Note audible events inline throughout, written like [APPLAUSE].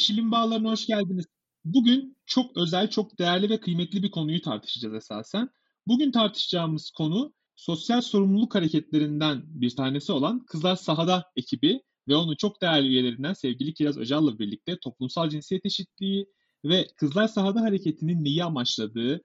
Aşil'in Bağları'na hoş geldiniz. Bugün çok özel, çok değerli ve kıymetli bir konuyu tartışacağız esasen. Bugün tartışacağımız konu sosyal sorumluluk hareketlerinden bir tanesi olan Kızlar Sahada ekibi ve onun çok değerli üyelerinden sevgili Kiraz Öcal'la birlikte toplumsal cinsiyet eşitliği ve Kızlar Sahada hareketinin neyi amaçladığı,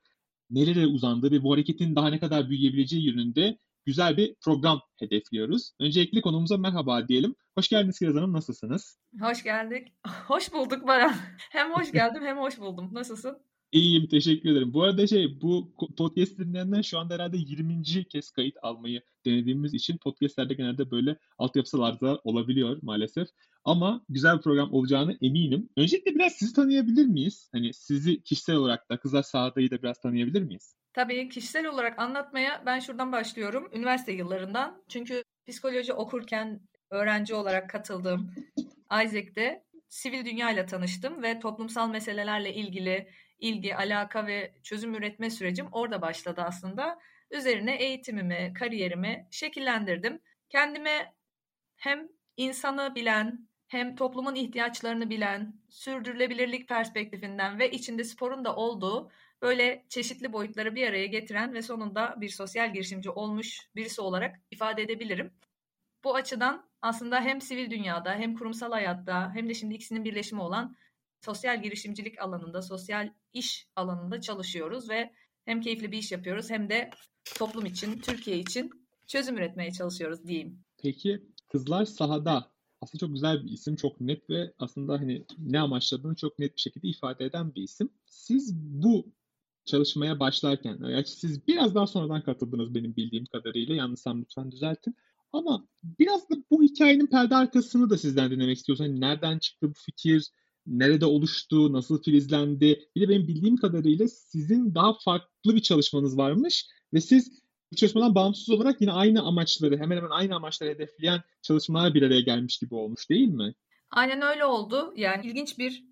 nerelere uzandığı ve bu hareketin daha ne kadar büyüyebileceği yönünde güzel bir program hedefliyoruz. Öncelikle konumuza merhaba diyelim. Hoş geldiniz Kiraz Hanım, nasılsınız? Hoş geldik. [LAUGHS] Hoş bulduk Baran. [LAUGHS] Hem hoş geldim hem hoş buldum. Nasılsın? İyiyim, teşekkür ederim. Bu arada şey, bu podcast dinleyenler şu anda herhalde 20. kez kayıt almayı denediğimiz için podcastlerde genelde böyle altyapısal arızalar olabiliyor maalesef. Ama güzel bir program olacağını eminim. Öncelikle biraz sizi tanıyabilir miyiz? Hani sizi kişisel olarak da Kızlar Sahada'yı da biraz tanıyabilir miyiz? Tabii kişisel olarak anlatmaya ben şuradan başlıyorum. Üniversite yıllarından. Çünkü psikoloji okurken öğrenci olarak katıldığım Isaac'te sivil dünya ile tanıştım ve toplumsal meselelerle ilgili ilgi, alaka ve çözüm üretme sürecim orada başladı aslında. Üzerine eğitimimi, kariyerimi şekillendirdim. Kendime hem insanı bilen, hem toplumun ihtiyaçlarını bilen, sürdürülebilirlik perspektifinden ve içinde sporun da olduğu böyle çeşitli boyutları bir araya getiren ve sonunda bir sosyal girişimci olmuş birisi olarak ifade edebilirim. Bu açıdan aslında hem sivil dünyada hem kurumsal hayatta hem de şimdi ikisinin birleşimi olan sosyal girişimcilik alanında, sosyal iş alanında çalışıyoruz ve hem keyifli bir iş yapıyoruz hem de toplum için, Türkiye için çözüm üretmeye çalışıyoruz diyeyim. Peki kızlar sahada aslında çok güzel bir isim, çok net ve aslında hani ne amaçladığını çok net bir şekilde ifade eden bir isim. Siz bu çalışmaya başlarken, yani siz biraz daha sonradan katıldınız benim bildiğim kadarıyla, yanlışsam lütfen düzeltin. Ama biraz da bu hikayenin perde arkasını da sizden dinlemek istiyoruz. Hani nereden çıktı bu fikir, nerede oluştu, nasıl filizlendi? Bir de benim bildiğim kadarıyla sizin daha farklı bir çalışmanız varmış ve siz bu çalışmadan bağımsız olarak yine aynı amaçları, hemen hemen aynı amaçları hedefleyen çalışmalar bir araya gelmiş gibi olmuş değil mi? Aynen öyle oldu. Yani ilginç bir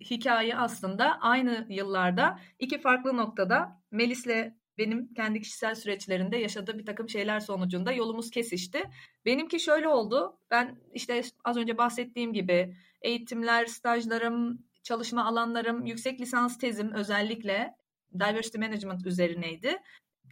hikaye aslında aynı yıllarda iki farklı noktada Melis'le benim kendi kişisel süreçlerinde yaşadığı bir takım şeyler sonucunda yolumuz kesişti. Benimki şöyle oldu. Ben işte az önce bahsettiğim gibi eğitimler, stajlarım, çalışma alanlarım, yüksek lisans tezim özellikle diversity management üzerineydi.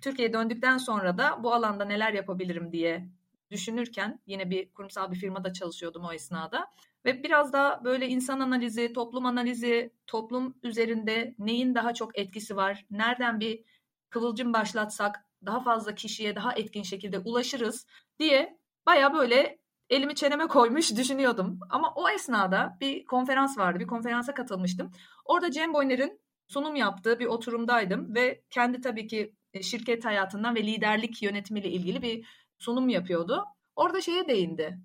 Türkiye'ye döndükten sonra da bu alanda neler yapabilirim diye düşünürken yine bir kurumsal bir firmada çalışıyordum o esnada. Ve biraz da böyle insan analizi, toplum analizi, toplum üzerinde neyin daha çok etkisi var, nereden bir kıvılcım başlatsak daha fazla kişiye daha etkin şekilde ulaşırız diye baya böyle elimi çeneme koymuş [LAUGHS] düşünüyordum. Ama o esnada bir konferans vardı. Bir konferansa katılmıştım. Orada Cem Boyner'in sunum yaptığı bir oturumdaydım ve kendi tabii ki e, şirket hayatından ve liderlik yönetimiyle ilgili bir sunum yapıyordu. Orada şeye değindi.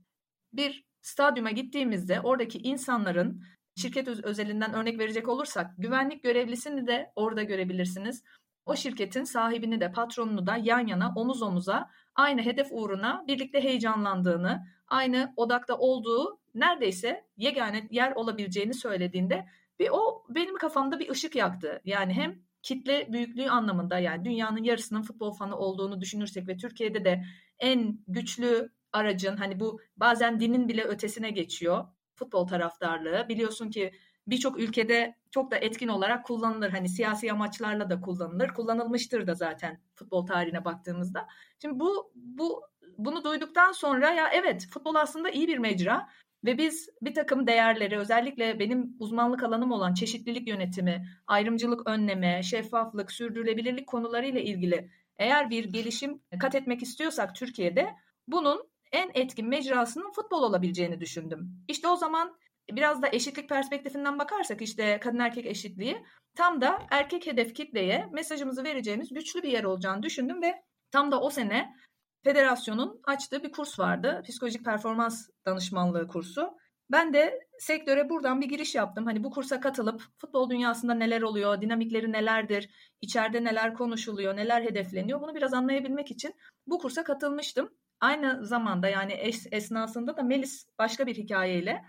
Bir stadyuma gittiğimizde oradaki insanların şirket özelinden örnek verecek olursak güvenlik görevlisini de orada görebilirsiniz o şirketin sahibini de patronunu da yan yana omuz omuza aynı hedef uğruna birlikte heyecanlandığını, aynı odakta olduğu neredeyse yegane yer olabileceğini söylediğinde bir o benim kafamda bir ışık yaktı. Yani hem kitle büyüklüğü anlamında yani dünyanın yarısının futbol fanı olduğunu düşünürsek ve Türkiye'de de en güçlü aracın hani bu bazen dinin bile ötesine geçiyor futbol taraftarlığı. Biliyorsun ki birçok ülkede çok da etkin olarak kullanılır. Hani siyasi amaçlarla da kullanılır. Kullanılmıştır da zaten futbol tarihine baktığımızda. Şimdi bu bu bunu duyduktan sonra ya evet futbol aslında iyi bir mecra ve biz bir takım değerleri özellikle benim uzmanlık alanım olan çeşitlilik yönetimi, ayrımcılık önleme, şeffaflık, sürdürülebilirlik konularıyla ilgili eğer bir gelişim kat etmek istiyorsak Türkiye'de bunun en etkin mecrasının futbol olabileceğini düşündüm. İşte o zaman biraz da eşitlik perspektifinden bakarsak işte kadın erkek eşitliği tam da erkek hedef kitleye mesajımızı vereceğimiz güçlü bir yer olacağını düşündüm ve tam da o sene federasyonun açtığı bir kurs vardı. Psikolojik performans danışmanlığı kursu. Ben de sektöre buradan bir giriş yaptım. Hani bu kursa katılıp futbol dünyasında neler oluyor, dinamikleri nelerdir, içeride neler konuşuluyor, neler hedefleniyor bunu biraz anlayabilmek için bu kursa katılmıştım. Aynı zamanda yani es, esnasında da Melis başka bir hikayeyle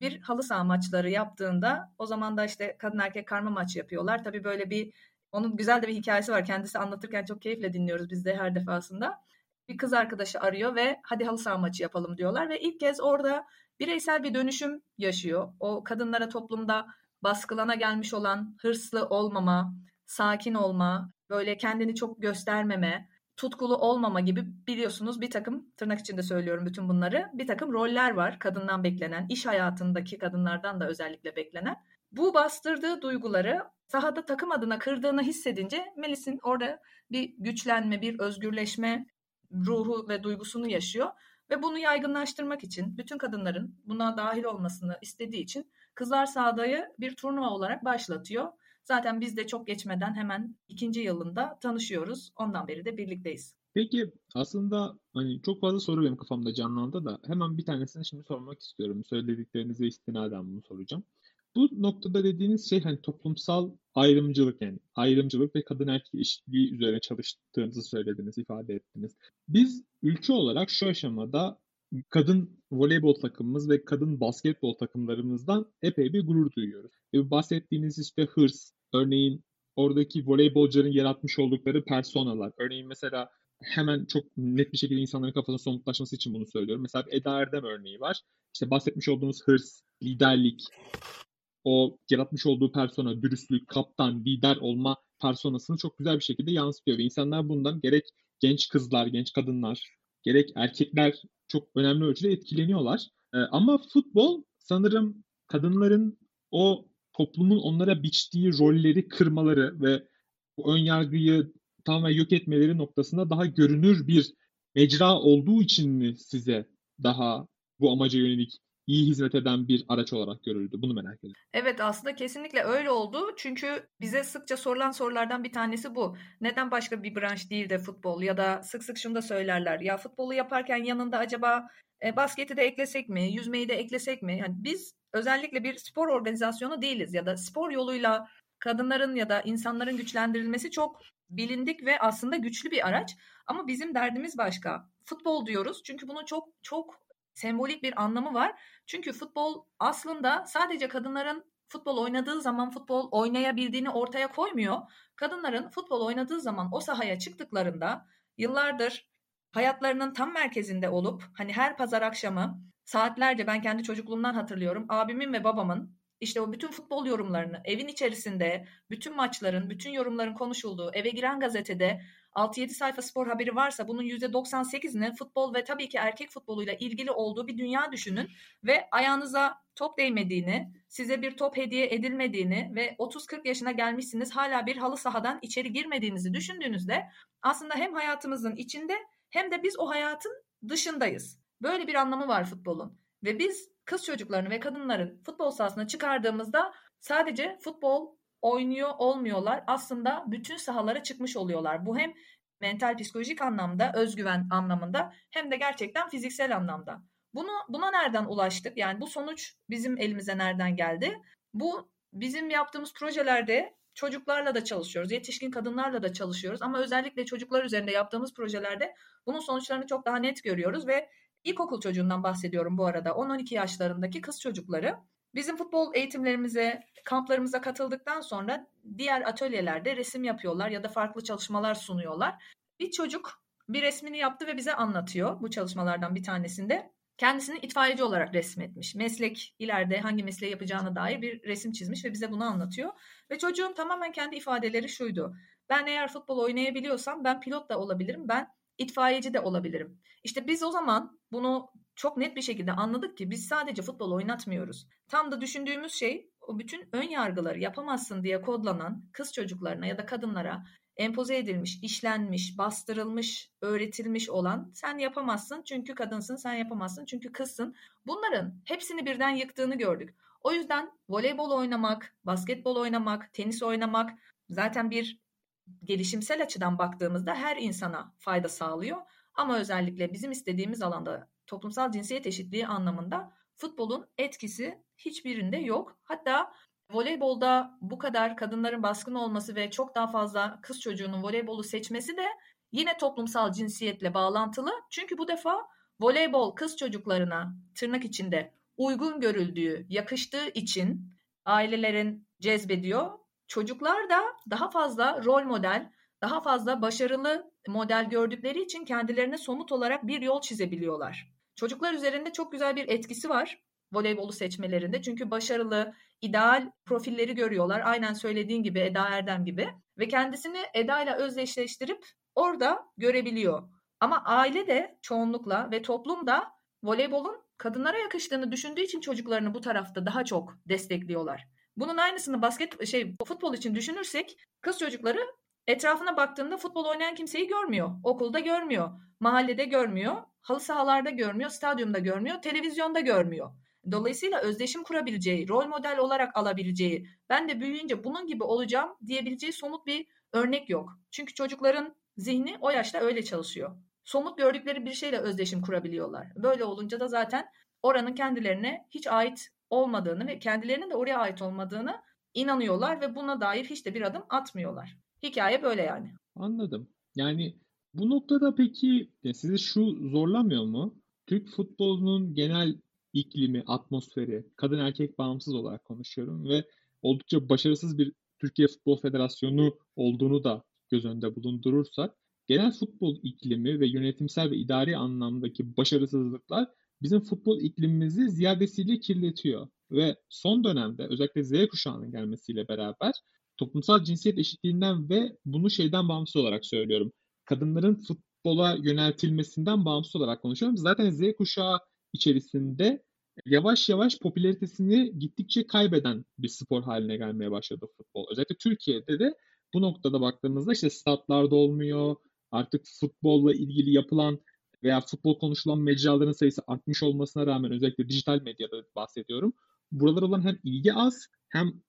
bir halı saha maçları yaptığında o zaman da işte kadın erkek karma maç yapıyorlar. Tabii böyle bir onun güzel de bir hikayesi var. Kendisi anlatırken çok keyifle dinliyoruz biz de her defasında. Bir kız arkadaşı arıyor ve hadi halı saha maçı yapalım diyorlar ve ilk kez orada bireysel bir dönüşüm yaşıyor. O kadınlara toplumda baskılana gelmiş olan hırslı olmama, sakin olma, böyle kendini çok göstermeme, tutkulu olmama gibi biliyorsunuz bir takım tırnak içinde söylüyorum bütün bunları bir takım roller var kadından beklenen iş hayatındaki kadınlardan da özellikle beklenen. Bu bastırdığı duyguları sahada takım adına kırdığını hissedince Melis'in orada bir güçlenme, bir özgürleşme ruhu ve duygusunu yaşıyor ve bunu yaygınlaştırmak için bütün kadınların buna dahil olmasını istediği için Kızlar Sahada'yı bir turnuva olarak başlatıyor. Zaten biz de çok geçmeden hemen ikinci yılında tanışıyoruz. Ondan beri de birlikteyiz. Peki aslında hani çok fazla soru benim kafamda canlandı da hemen bir tanesini şimdi sormak istiyorum. Söylediklerinize istinaden bunu soracağım. Bu noktada dediğiniz şey hani toplumsal ayrımcılık yani ayrımcılık ve kadın erkek eşitliği üzerine çalıştığınızı söylediniz, ifade ettiniz. Biz ülke olarak şu aşamada kadın voleybol takımımız ve kadın basketbol takımlarımızdan epey bir gurur duyuyoruz. Ve bahsettiğiniz işte hırs, örneğin oradaki voleybolcuların yaratmış oldukları personalar. Örneğin mesela hemen çok net bir şekilde insanların kafasına somutlaşması için bunu söylüyorum. Mesela Eda Erdem örneği var. İşte bahsetmiş olduğumuz hırs, liderlik, o yaratmış olduğu persona, dürüstlük, kaptan, lider olma personasını çok güzel bir şekilde yansıtıyor. Ve insanlar bundan gerek genç kızlar, genç kadınlar, gerek erkekler çok önemli ölçüde etkileniyorlar. E, ama futbol sanırım kadınların o toplumun onlara biçtiği rolleri kırmaları ve bu ön yargıyı tamamen yok etmeleri noktasında daha görünür bir mecra olduğu için mi size daha bu amaca yönelik iyi hizmet eden bir araç olarak görüldü. Bunu merak ediyorum. Evet aslında kesinlikle öyle oldu. Çünkü bize sıkça sorulan sorulardan bir tanesi bu. Neden başka bir branş değil de futbol ya da sık sık şunu da söylerler. Ya futbolu yaparken yanında acaba e, basketi de eklesek mi, yüzmeyi de eklesek mi? Yani biz özellikle bir spor organizasyonu değiliz ya da spor yoluyla kadınların ya da insanların güçlendirilmesi çok bilindik ve aslında güçlü bir araç. Ama bizim derdimiz başka. Futbol diyoruz çünkü bunun çok çok sembolik bir anlamı var. Çünkü futbol aslında sadece kadınların futbol oynadığı zaman futbol oynayabildiğini ortaya koymuyor. Kadınların futbol oynadığı zaman o sahaya çıktıklarında yıllardır hayatlarının tam merkezinde olup hani her pazar akşamı saatlerce ben kendi çocukluğumdan hatırlıyorum. Abimin ve babamın işte o bütün futbol yorumlarını evin içerisinde bütün maçların, bütün yorumların konuşulduğu eve giren gazetede 6-7 sayfa spor haberi varsa bunun %98'inin futbol ve tabii ki erkek futboluyla ilgili olduğu bir dünya düşünün ve ayağınıza top değmediğini, size bir top hediye edilmediğini ve 30-40 yaşına gelmişsiniz hala bir halı sahadan içeri girmediğinizi düşündüğünüzde aslında hem hayatımızın içinde hem de biz o hayatın dışındayız. Böyle bir anlamı var futbolun. Ve biz kız çocuklarını ve kadınların futbol sahasına çıkardığımızda sadece futbol oynuyor olmuyorlar. Aslında bütün sahalara çıkmış oluyorlar. Bu hem mental psikolojik anlamda, özgüven anlamında hem de gerçekten fiziksel anlamda. Bunu buna nereden ulaştık? Yani bu sonuç bizim elimize nereden geldi? Bu bizim yaptığımız projelerde çocuklarla da çalışıyoruz, yetişkin kadınlarla da çalışıyoruz ama özellikle çocuklar üzerinde yaptığımız projelerde bunun sonuçlarını çok daha net görüyoruz ve ilkokul çocuğundan bahsediyorum bu arada. 10-12 yaşlarındaki kız çocukları Bizim futbol eğitimlerimize, kamplarımıza katıldıktan sonra diğer atölyelerde resim yapıyorlar ya da farklı çalışmalar sunuyorlar. Bir çocuk bir resmini yaptı ve bize anlatıyor bu çalışmalardan bir tanesinde. Kendisini itfaiyeci olarak resmetmiş. Meslek ileride hangi mesleği yapacağına dair bir resim çizmiş ve bize bunu anlatıyor. Ve çocuğun tamamen kendi ifadeleri şuydu. Ben eğer futbol oynayabiliyorsam ben pilot da olabilirim, ben itfaiyeci de olabilirim. İşte biz o zaman bunu çok net bir şekilde anladık ki biz sadece futbol oynatmıyoruz. Tam da düşündüğümüz şey o bütün ön yargıları yapamazsın diye kodlanan kız çocuklarına ya da kadınlara empoze edilmiş, işlenmiş, bastırılmış, öğretilmiş olan sen yapamazsın çünkü kadınsın, sen yapamazsın çünkü kızsın. Bunların hepsini birden yıktığını gördük. O yüzden voleybol oynamak, basketbol oynamak, tenis oynamak zaten bir gelişimsel açıdan baktığımızda her insana fayda sağlıyor. Ama özellikle bizim istediğimiz alanda toplumsal cinsiyet eşitliği anlamında futbolun etkisi hiçbirinde yok. Hatta voleybolda bu kadar kadınların baskın olması ve çok daha fazla kız çocuğunun voleybolu seçmesi de yine toplumsal cinsiyetle bağlantılı. Çünkü bu defa voleybol kız çocuklarına tırnak içinde uygun görüldüğü, yakıştığı için ailelerin cezbediyor. Çocuklar da daha fazla rol model, daha fazla başarılı model gördükleri için kendilerine somut olarak bir yol çizebiliyorlar. Çocuklar üzerinde çok güzel bir etkisi var. voleybolu seçmelerinde. Çünkü başarılı, ideal profilleri görüyorlar. Aynen söylediğin gibi Eda Erdem gibi. Ve kendisini Eda ile özdeşleştirip orada görebiliyor. Ama aile de çoğunlukla ve toplum da voleybolun kadınlara yakıştığını düşündüğü için çocuklarını bu tarafta daha çok destekliyorlar. Bunun aynısını basket şey futbol için düşünürsek kız çocukları etrafına baktığında futbol oynayan kimseyi görmüyor. Okulda görmüyor, mahallede görmüyor, halı sahalarda görmüyor, stadyumda görmüyor, televizyonda görmüyor. Dolayısıyla özdeşim kurabileceği, rol model olarak alabileceği, ben de büyüyünce bunun gibi olacağım diyebileceği somut bir örnek yok. Çünkü çocukların zihni o yaşta öyle çalışıyor. Somut gördükleri bir şeyle özdeşim kurabiliyorlar. Böyle olunca da zaten oranın kendilerine hiç ait olmadığını ve kendilerinin de oraya ait olmadığını inanıyorlar ve buna dair hiç de bir adım atmıyorlar. Hikaye böyle yani. Anladım. Yani bu noktada peki sizi şu zorlamıyor mu? Türk futbolunun genel iklimi, atmosferi, kadın erkek bağımsız olarak konuşuyorum ve oldukça başarısız bir Türkiye Futbol Federasyonu olduğunu da göz önünde bulundurursak genel futbol iklimi ve yönetimsel ve idari anlamdaki başarısızlıklar bizim futbol iklimimizi ziyadesiyle kirletiyor. Ve son dönemde özellikle Z kuşağının gelmesiyle beraber toplumsal cinsiyet eşitliğinden ve bunu şeyden bağımsız olarak söylüyorum. Kadınların futbola yöneltilmesinden bağımsız olarak konuşuyorum. Zaten Z kuşağı içerisinde yavaş yavaş popülaritesini gittikçe kaybeden bir spor haline gelmeye başladı futbol. Özellikle Türkiye'de de bu noktada baktığımızda işte statlarda olmuyor. Artık futbolla ilgili yapılan veya futbol konuşulan mecraların sayısı artmış olmasına rağmen özellikle dijital medyada bahsediyorum. Buralar olan hem ilgi az hem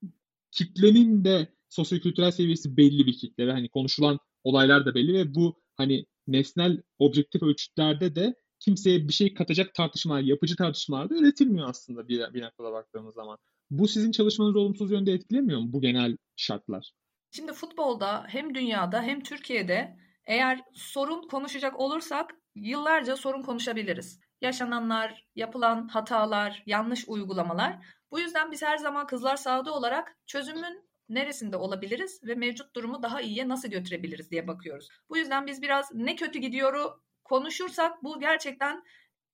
kitlenin de sosyokültürel seviyesi belli bir kitle ve hani konuşulan olaylar da belli ve bu hani nesnel objektif ölçütlerde de kimseye bir şey katacak tartışmalar, yapıcı tartışmalar da üretilmiyor aslında bir, bir noktada baktığımız zaman. Bu sizin çalışmanızı olumsuz yönde etkilemiyor mu bu genel şartlar? Şimdi futbolda hem dünyada hem Türkiye'de eğer sorun konuşacak olursak yıllarca sorun konuşabiliriz. Yaşananlar, yapılan hatalar, yanlış uygulamalar. Bu yüzden biz her zaman kızlar sahada olarak çözümün neresinde olabiliriz ve mevcut durumu daha iyiye nasıl götürebiliriz diye bakıyoruz. Bu yüzden biz biraz ne kötü gidiyoru konuşursak bu gerçekten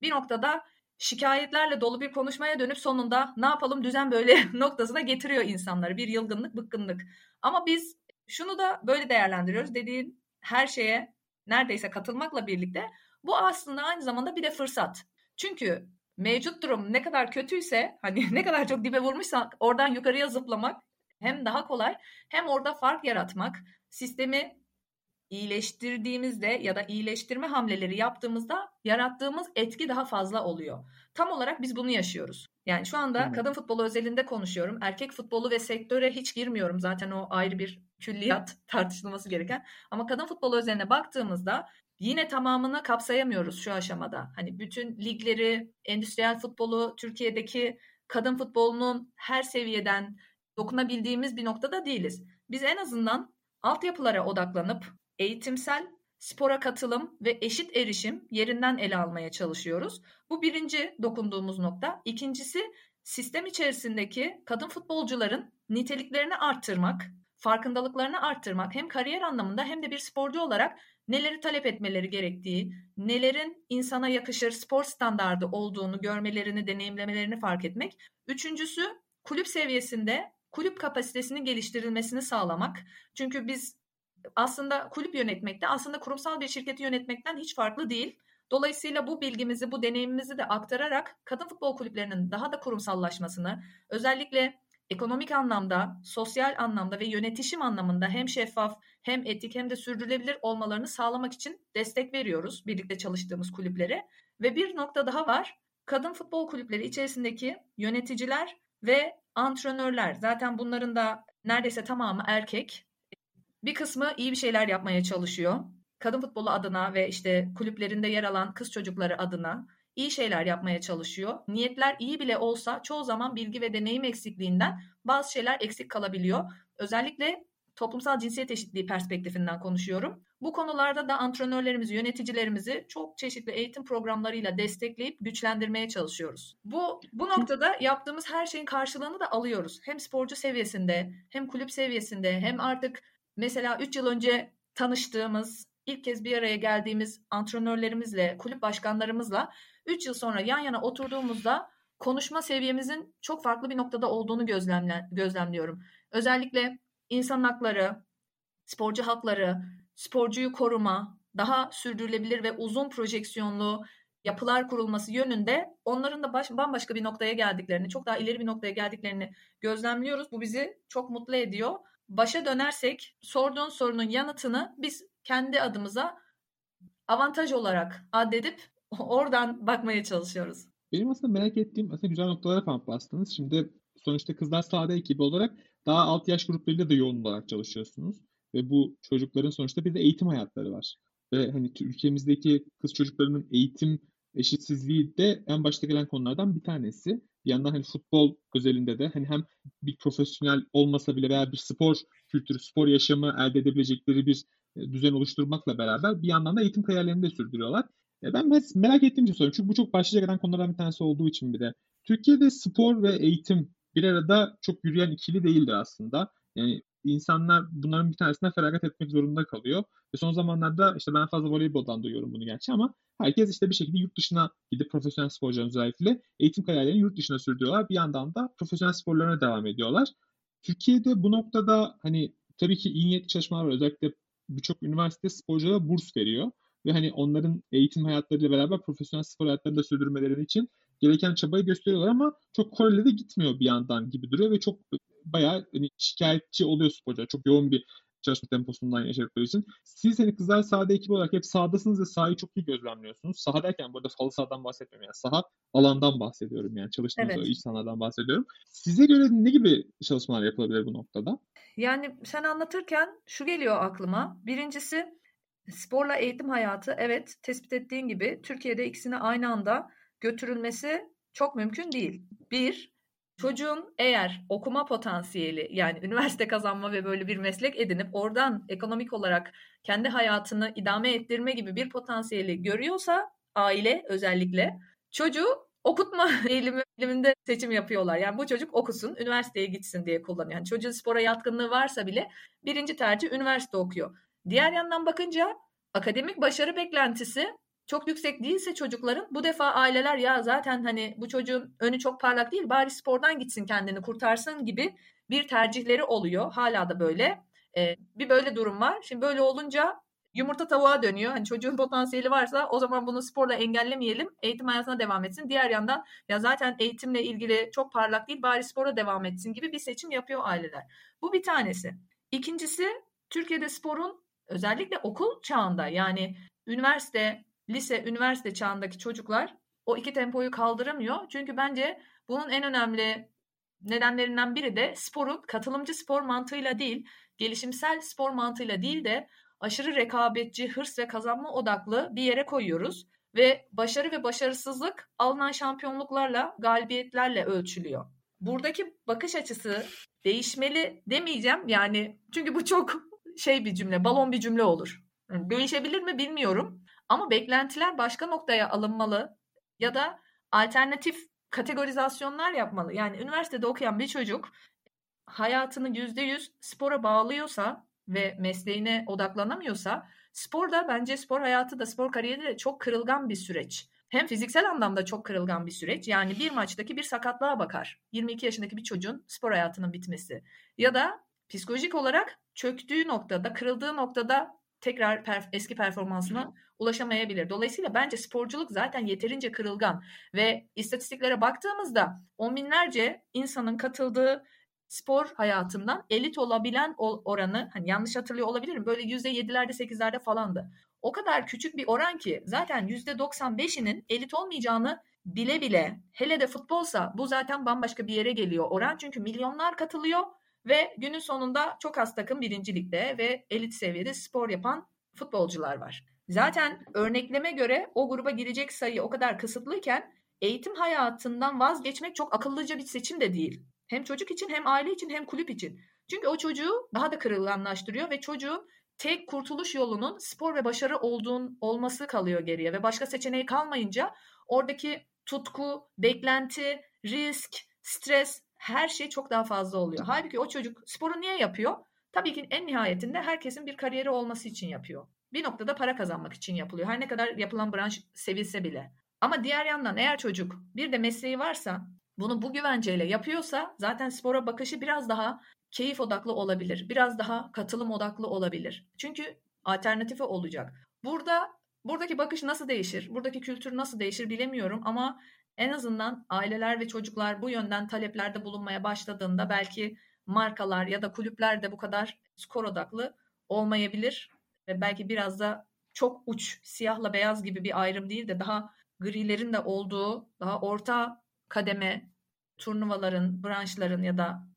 bir noktada şikayetlerle dolu bir konuşmaya dönüp sonunda ne yapalım düzen böyle [LAUGHS] noktasına getiriyor insanları. Bir yılgınlık, bıkkınlık. Ama biz şunu da böyle değerlendiriyoruz. Dediğin her şeye neredeyse katılmakla birlikte bu aslında aynı zamanda bir de fırsat. Çünkü mevcut durum ne kadar kötüyse hani [LAUGHS] ne kadar çok dibe vurmuşsak oradan yukarıya zıplamak hem daha kolay hem orada fark yaratmak, sistemi iyileştirdiğimizde ya da iyileştirme hamleleri yaptığımızda yarattığımız etki daha fazla oluyor. Tam olarak biz bunu yaşıyoruz. Yani şu anda hmm. kadın futbolu özelinde konuşuyorum. Erkek futbolu ve sektöre hiç girmiyorum. Zaten o ayrı bir külliyat [LAUGHS] tartışılması gereken. Ama kadın futbolu özeline baktığımızda yine tamamını kapsayamıyoruz şu aşamada. Hani bütün ligleri, endüstriyel futbolu, Türkiye'deki kadın futbolunun her seviyeden dokunabildiğimiz bir noktada değiliz. Biz en azından altyapılara odaklanıp eğitimsel spora katılım ve eşit erişim yerinden ele almaya çalışıyoruz. Bu birinci dokunduğumuz nokta. İkincisi sistem içerisindeki kadın futbolcuların niteliklerini arttırmak, farkındalıklarını arttırmak hem kariyer anlamında hem de bir sporcu olarak neleri talep etmeleri gerektiği, nelerin insana yakışır spor standardı olduğunu görmelerini, deneyimlemelerini fark etmek. Üçüncüsü kulüp seviyesinde kulüp kapasitesinin geliştirilmesini sağlamak. Çünkü biz aslında kulüp yönetmekte aslında kurumsal bir şirketi yönetmekten hiç farklı değil. Dolayısıyla bu bilgimizi, bu deneyimimizi de aktararak kadın futbol kulüplerinin daha da kurumsallaşmasını, özellikle ekonomik anlamda, sosyal anlamda ve yönetişim anlamında hem şeffaf, hem etik hem de sürdürülebilir olmalarını sağlamak için destek veriyoruz birlikte çalıştığımız kulüplere. Ve bir nokta daha var. Kadın futbol kulüpleri içerisindeki yöneticiler ve antrenörler zaten bunların da neredeyse tamamı erkek. Bir kısmı iyi bir şeyler yapmaya çalışıyor. Kadın futbolu adına ve işte kulüplerinde yer alan kız çocukları adına iyi şeyler yapmaya çalışıyor. Niyetler iyi bile olsa çoğu zaman bilgi ve deneyim eksikliğinden bazı şeyler eksik kalabiliyor. Özellikle toplumsal cinsiyet eşitliği perspektifinden konuşuyorum. Bu konularda da antrenörlerimizi, yöneticilerimizi çok çeşitli eğitim programlarıyla destekleyip güçlendirmeye çalışıyoruz. Bu bu noktada yaptığımız her şeyin karşılığını da alıyoruz. Hem sporcu seviyesinde, hem kulüp seviyesinde, hem artık mesela 3 yıl önce tanıştığımız, ilk kez bir araya geldiğimiz antrenörlerimizle, kulüp başkanlarımızla 3 yıl sonra yan yana oturduğumuzda konuşma seviyemizin çok farklı bir noktada olduğunu gözlemle, gözlemliyorum. Özellikle insan hakları, sporcu hakları, sporcuyu koruma, daha sürdürülebilir ve uzun projeksiyonlu yapılar kurulması yönünde onların da baş, bambaşka bir noktaya geldiklerini, çok daha ileri bir noktaya geldiklerini gözlemliyoruz. Bu bizi çok mutlu ediyor. Başa dönersek sorduğun sorunun yanıtını biz kendi adımıza avantaj olarak addedip [LAUGHS] oradan bakmaya çalışıyoruz. Benim aslında merak ettiğim aslında güzel noktalara falan bastınız. Şimdi sonuçta Kızlar Sahada ekibi olarak daha alt yaş gruplarıyla da yoğun olarak çalışıyorsunuz. Ve bu çocukların sonuçta bir de eğitim hayatları var. Ve hani ülkemizdeki kız çocuklarının eğitim eşitsizliği de en başta gelen konulardan bir tanesi. Bir yandan hani futbol özelinde de hani hem bir profesyonel olmasa bile veya bir spor kültürü, spor yaşamı elde edebilecekleri bir e, düzen oluşturmakla beraber bir yandan da eğitim kariyerlerini de sürdürüyorlar. E, ben merak ettiğim için soruyorum. Çünkü bu çok başlıca gelen konulardan bir tanesi olduğu için bir de. Türkiye'de spor ve eğitim bir arada çok yürüyen ikili değildir aslında. Yani insanlar bunların bir tanesinden feragat etmek zorunda kalıyor. Ve son zamanlarda işte ben fazla voleyboldan duyuyorum bunu gerçi ama herkes işte bir şekilde yurt dışına gidip profesyonel sporcuların özellikle eğitim kariyerlerini yurt dışına sürdürüyorlar. Bir yandan da profesyonel sporlarına devam ediyorlar. Türkiye'de bu noktada hani tabii ki iyi niyetli çalışmalar var. Özellikle birçok üniversite sporculara burs veriyor. Ve hani onların eğitim hayatlarıyla beraber profesyonel spor hayatlarını da sürdürmeleri için gereken çabayı gösteriyorlar ama çok korelede gitmiyor bir yandan gibi duruyor ve çok bayağı hani şikayetçi oluyor sporcular. Çok yoğun bir çalışma temposundan yaşadıkları için. Siz hani kızlar sahada ekibi olarak hep sahadasınız ve sahayı çok iyi gözlemliyorsunuz. Saha derken burada falı sahadan bahsetmiyorum yani. Saha alandan bahsediyorum yani. Çalıştığınız evet. iş bahsediyorum. Size göre ne gibi çalışmalar yapılabilir bu noktada? Yani sen anlatırken şu geliyor aklıma. Birincisi sporla eğitim hayatı evet tespit ettiğin gibi Türkiye'de ikisini aynı anda götürülmesi çok mümkün değil. Bir, Çocuğun eğer okuma potansiyeli yani üniversite kazanma ve böyle bir meslek edinip oradan ekonomik olarak kendi hayatını idame ettirme gibi bir potansiyeli görüyorsa aile özellikle çocuğu okutma eğilimi, [LAUGHS] eğiliminde seçim yapıyorlar. Yani bu çocuk okusun, üniversiteye gitsin diye kullanıyor. Yani çocuğun spora yatkınlığı varsa bile birinci tercih üniversite okuyor. Diğer yandan bakınca akademik başarı beklentisi çok yüksek değilse çocukların bu defa aileler ya zaten hani bu çocuğun önü çok parlak değil bari spordan gitsin kendini kurtarsın gibi bir tercihleri oluyor. Hala da böyle. Ee, bir böyle durum var. Şimdi böyle olunca yumurta tavuğa dönüyor. Hani çocuğun potansiyeli varsa o zaman bunu sporla engellemeyelim. Eğitim hayatına devam etsin. Diğer yandan ya zaten eğitimle ilgili çok parlak değil bari spora devam etsin gibi bir seçim yapıyor aileler. Bu bir tanesi. İkincisi Türkiye'de sporun özellikle okul çağında yani üniversite, lise, üniversite çağındaki çocuklar o iki tempoyu kaldıramıyor. Çünkü bence bunun en önemli nedenlerinden biri de sporun katılımcı spor mantığıyla değil, gelişimsel spor mantığıyla değil de aşırı rekabetçi, hırs ve kazanma odaklı bir yere koyuyoruz ve başarı ve başarısızlık alınan şampiyonluklarla, galibiyetlerle ölçülüyor. Buradaki bakış açısı değişmeli demeyeceğim. Yani çünkü bu çok şey bir cümle, balon bir cümle olur. değişebilir mi bilmiyorum. Ama beklentiler başka noktaya alınmalı ya da alternatif kategorizasyonlar yapmalı. Yani üniversitede okuyan bir çocuk hayatını yüzde yüz spora bağlıyorsa ve mesleğine odaklanamıyorsa spor da bence spor hayatı da spor kariyeri de çok kırılgan bir süreç. Hem fiziksel anlamda çok kırılgan bir süreç. Yani bir maçtaki bir sakatlığa bakar. 22 yaşındaki bir çocuğun spor hayatının bitmesi. Ya da psikolojik olarak çöktüğü noktada, kırıldığı noktada tekrar perf- eski performansına ulaşamayabilir. Dolayısıyla bence sporculuk zaten yeterince kırılgan ve istatistiklere baktığımızda on binlerce insanın katıldığı spor hayatından elit olabilen oranı hani yanlış hatırlıyor olabilirim böyle yüzde yedilerde sekizlerde falandı. O kadar küçük bir oran ki zaten yüzde 95'inin elit olmayacağını bile bile hele de futbolsa bu zaten bambaşka bir yere geliyor oran çünkü milyonlar katılıyor ve günün sonunda çok az takım birincilikte ve elit seviyede spor yapan futbolcular var. Zaten örnekleme göre o gruba girecek sayı o kadar kısıtlıyken eğitim hayatından vazgeçmek çok akıllıca bir seçim de değil. Hem çocuk için hem aile için hem kulüp için. Çünkü o çocuğu daha da kırılganlaştırıyor ve çocuğun tek kurtuluş yolunun spor ve başarı olduğun olması kalıyor geriye ve başka seçeneği kalmayınca oradaki tutku, beklenti, risk, stres her şey çok daha fazla oluyor. Halbuki o çocuk sporu niye yapıyor? Tabii ki en nihayetinde herkesin bir kariyeri olması için yapıyor. Bir noktada para kazanmak için yapılıyor. Her ne kadar yapılan branş sevilse bile. Ama diğer yandan eğer çocuk bir de mesleği varsa bunu bu güvenceyle yapıyorsa zaten spora bakışı biraz daha keyif odaklı olabilir. Biraz daha katılım odaklı olabilir. Çünkü alternatifi olacak. Burada buradaki bakış nasıl değişir? Buradaki kültür nasıl değişir bilemiyorum ama en azından aileler ve çocuklar bu yönden taleplerde bulunmaya başladığında belki markalar ya da kulüpler de bu kadar skor odaklı olmayabilir ve belki biraz da çok uç siyahla beyaz gibi bir ayrım değil de daha grilerin de olduğu daha orta kademe turnuvaların, branşların ya da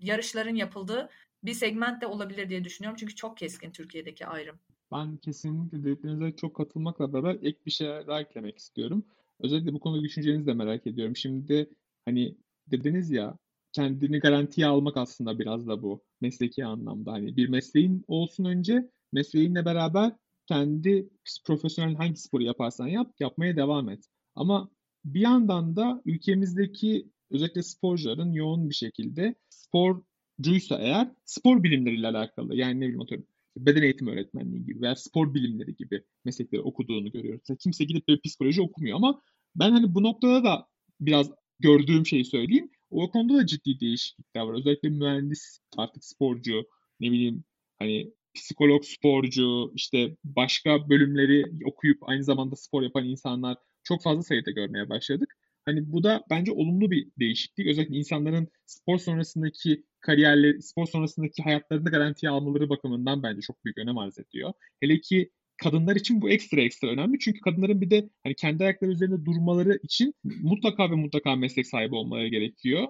yarışların yapıldığı bir segment de olabilir diye düşünüyorum. Çünkü çok keskin Türkiye'deki ayrım. Ben kesinlikle dediklerinize çok katılmakla beraber ek bir şey eklemek istiyorum. Özellikle bu konuda düşüncenizi de merak ediyorum. Şimdi hani dediniz ya kendini garantiye almak aslında biraz da bu mesleki anlamda. Hani bir mesleğin olsun önce mesleğinle beraber kendi profesyonel hangi sporu yaparsan yap, yapmaya devam et. Ama bir yandan da ülkemizdeki özellikle sporcuların yoğun bir şekilde sporcuysa eğer spor bilimleriyle alakalı yani ne bileyim atıyorum beden eğitimi öğretmenliği gibi veya spor bilimleri gibi meslekleri okuduğunu görüyoruz. Yani kimse gidip bir psikoloji okumuyor ama ben hani bu noktada da biraz gördüğüm şeyi söyleyeyim. O konuda da ciddi değişiklikler var. Özellikle mühendis artık sporcu, ne bileyim hani psikolog, sporcu, işte başka bölümleri okuyup aynı zamanda spor yapan insanlar çok fazla sayıda görmeye başladık. Hani bu da bence olumlu bir değişiklik. Özellikle insanların spor sonrasındaki kariyerleri, spor sonrasındaki hayatlarını garantiye almaları bakımından bence çok büyük önem arz ediyor. Hele ki kadınlar için bu ekstra ekstra önemli. Çünkü kadınların bir de hani kendi ayakları üzerinde durmaları için mutlaka ve mutlaka meslek sahibi olmaları gerekiyor.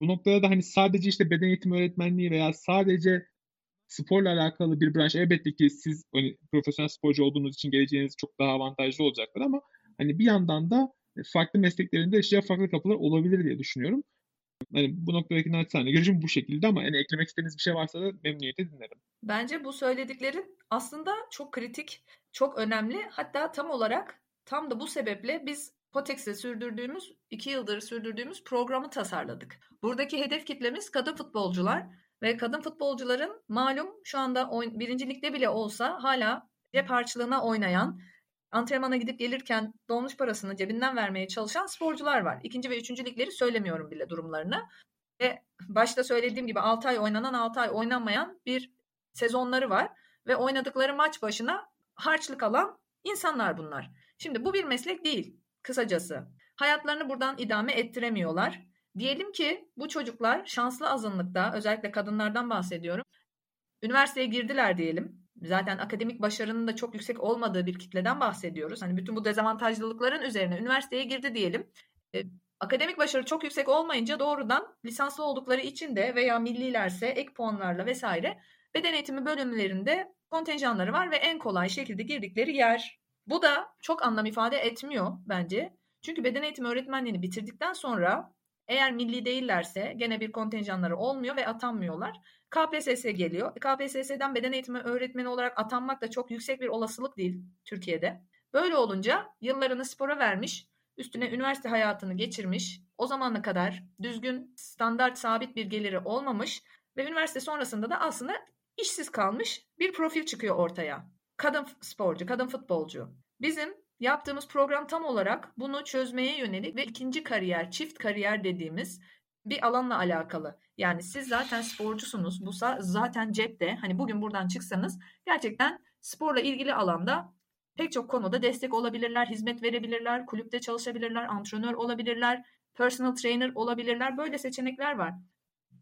Bu noktada da hani sadece işte beden eğitimi öğretmenliği veya sadece sporla alakalı bir branş elbette ki siz hani profesyonel sporcu olduğunuz için geleceğiniz çok daha avantajlı olacaktır ama hani bir yandan da farklı mesleklerinde yaşayacağı farklı kapılar olabilir diye düşünüyorum. Hani bu noktadaki naçizane görüşüm bu şekilde ama yani eklemek istediğiniz bir şey varsa da memnuniyetle dinlerim. Bence bu söylediklerin aslında çok kritik, çok önemli. Hatta tam olarak tam da bu sebeple biz Potex'e sürdürdüğümüz, iki yıldır sürdürdüğümüz programı tasarladık. Buradaki hedef kitlemiz kadın futbolcular ve kadın futbolcuların malum şu anda oyn- birincilikte bile olsa hala cep harçlığına oynayan, antrenmana gidip gelirken dolmuş parasını cebinden vermeye çalışan sporcular var. İkinci ve üçüncü ligleri söylemiyorum bile durumlarını. Ve başta söylediğim gibi 6 ay oynanan 6 ay oynanmayan bir sezonları var. Ve oynadıkları maç başına harçlık alan insanlar bunlar. Şimdi bu bir meslek değil kısacası. Hayatlarını buradan idame ettiremiyorlar. Diyelim ki bu çocuklar şanslı azınlıkta özellikle kadınlardan bahsediyorum. Üniversiteye girdiler diyelim. Zaten akademik başarının da çok yüksek olmadığı bir kitleden bahsediyoruz. Hani bütün bu dezavantajlılıkların üzerine üniversiteye girdi diyelim. E, akademik başarı çok yüksek olmayınca doğrudan lisanslı oldukları için de veya millilerse ek puanlarla vesaire beden eğitimi bölümlerinde kontenjanları var ve en kolay şekilde girdikleri yer. Bu da çok anlam ifade etmiyor bence. Çünkü beden eğitimi öğretmenliğini bitirdikten sonra eğer milli değillerse gene bir kontenjanları olmuyor ve atanmıyorlar. KPSS geliyor. KPSS'den beden eğitimi öğretmeni olarak atanmak da çok yüksek bir olasılık değil Türkiye'de. Böyle olunca yıllarını spora vermiş, üstüne üniversite hayatını geçirmiş, o zamana kadar düzgün, standart, sabit bir geliri olmamış ve üniversite sonrasında da aslında işsiz kalmış bir profil çıkıyor ortaya. Kadın sporcu, kadın futbolcu. Bizim yaptığımız program tam olarak bunu çözmeye yönelik ve ikinci kariyer, çift kariyer dediğimiz bir alanla alakalı. Yani siz zaten sporcusunuz. Bu zaten cepte. Hani bugün buradan çıksanız gerçekten sporla ilgili alanda pek çok konuda destek olabilirler, hizmet verebilirler, kulüpte çalışabilirler, antrenör olabilirler, personal trainer olabilirler. Böyle seçenekler var.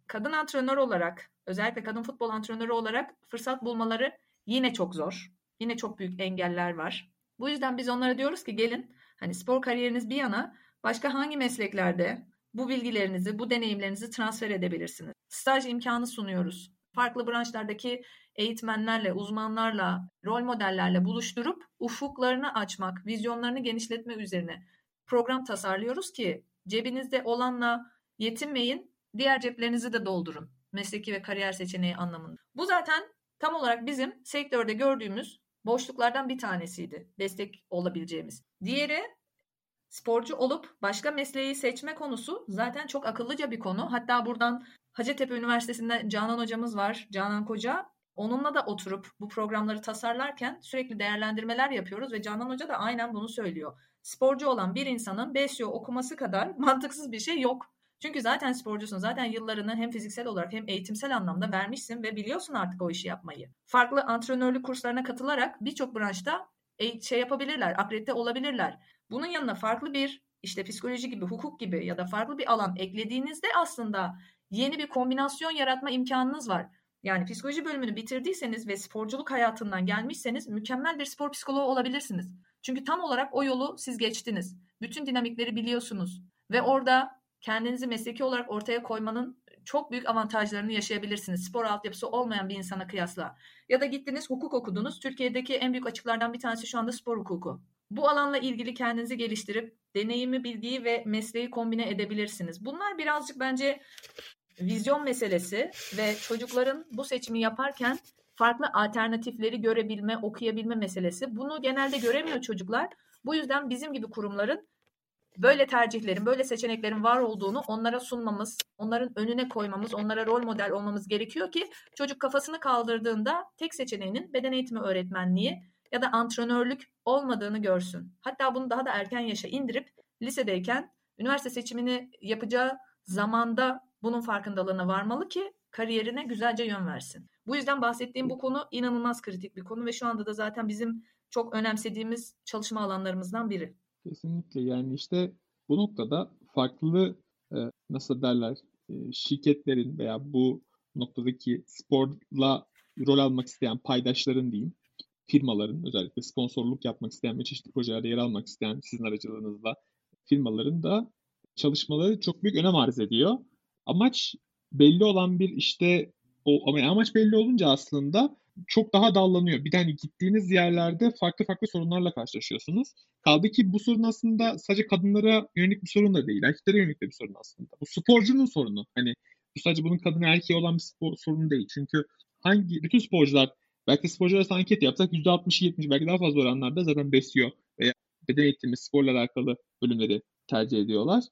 Kadın antrenör olarak, özellikle kadın futbol antrenörü olarak fırsat bulmaları yine çok zor. Yine çok büyük engeller var. Bu yüzden biz onlara diyoruz ki gelin hani spor kariyeriniz bir yana başka hangi mesleklerde bu bilgilerinizi, bu deneyimlerinizi transfer edebilirsiniz. Staj imkanı sunuyoruz. Farklı branşlardaki eğitmenlerle, uzmanlarla, rol modellerle buluşturup ufuklarını açmak, vizyonlarını genişletme üzerine program tasarlıyoruz ki cebinizde olanla yetinmeyin, diğer ceplerinizi de doldurun. Mesleki ve kariyer seçeneği anlamında. Bu zaten tam olarak bizim sektörde gördüğümüz boşluklardan bir tanesiydi. Destek olabileceğimiz. Diğeri sporcu olup başka mesleği seçme konusu zaten çok akıllıca bir konu. Hatta buradan Hacettepe Üniversitesi'nde Canan hocamız var. Canan Koca onunla da oturup bu programları tasarlarken sürekli değerlendirmeler yapıyoruz ve Canan Hoca da aynen bunu söylüyor. Sporcu olan bir insanın BSO okuması kadar [LAUGHS] mantıksız bir şey yok. Çünkü zaten sporcusun. Zaten yıllarını hem fiziksel olarak hem eğitimsel anlamda vermişsin ve biliyorsun artık o işi yapmayı. Farklı antrenörlük kurslarına katılarak birçok branşta şey yapabilirler, akredite olabilirler. Bunun yanına farklı bir işte psikoloji gibi, hukuk gibi ya da farklı bir alan eklediğinizde aslında yeni bir kombinasyon yaratma imkanınız var. Yani psikoloji bölümünü bitirdiyseniz ve sporculuk hayatından gelmişseniz mükemmel bir spor psikoloğu olabilirsiniz. Çünkü tam olarak o yolu siz geçtiniz. Bütün dinamikleri biliyorsunuz ve orada kendinizi mesleki olarak ortaya koymanın çok büyük avantajlarını yaşayabilirsiniz. Spor altyapısı olmayan bir insana kıyasla. Ya da gittiniz hukuk okudunuz. Türkiye'deki en büyük açıklardan bir tanesi şu anda spor hukuku. Bu alanla ilgili kendinizi geliştirip deneyimi, bilgiyi ve mesleği kombine edebilirsiniz. Bunlar birazcık bence vizyon meselesi ve çocukların bu seçimi yaparken farklı alternatifleri görebilme, okuyabilme meselesi. Bunu genelde göremiyor çocuklar. Bu yüzden bizim gibi kurumların böyle tercihlerin, böyle seçeneklerin var olduğunu onlara sunmamız, onların önüne koymamız, onlara rol model olmamız gerekiyor ki çocuk kafasını kaldırdığında tek seçeneğinin beden eğitimi öğretmenliği ya da antrenörlük olmadığını görsün. Hatta bunu daha da erken yaşa indirip lisedeyken üniversite seçimini yapacağı zamanda bunun farkındalığına varmalı ki kariyerine güzelce yön versin. Bu yüzden bahsettiğim bu konu inanılmaz kritik bir konu ve şu anda da zaten bizim çok önemsediğimiz çalışma alanlarımızdan biri. Kesinlikle yani işte bu noktada farklı e, nasıl derler e, şirketlerin veya bu noktadaki sporla rol almak isteyen paydaşların diyeyim firmaların özellikle sponsorluk yapmak isteyen ve çeşitli projelerde yer almak isteyen sizin aracılığınızla firmaların da çalışmaları çok büyük önem arz ediyor. Amaç belli olan bir işte o ama amaç belli olunca aslında çok daha dallanıyor. Bir de hani gittiğiniz yerlerde farklı farklı sorunlarla karşılaşıyorsunuz. Kaldı ki bu sorun aslında sadece kadınlara yönelik bir sorun da değil. Erkeklere yönelik de bir sorun aslında. Bu sporcunun sorunu. Hani bu sadece bunun kadın erkeği olan bir spor, sorun değil. Çünkü hangi bütün sporcular belki sporcular arasında anket yapsak %60 70 belki daha fazla oranlarda zaten besliyor veya beden eğitimi sporla alakalı bölümleri tercih ediyorlar.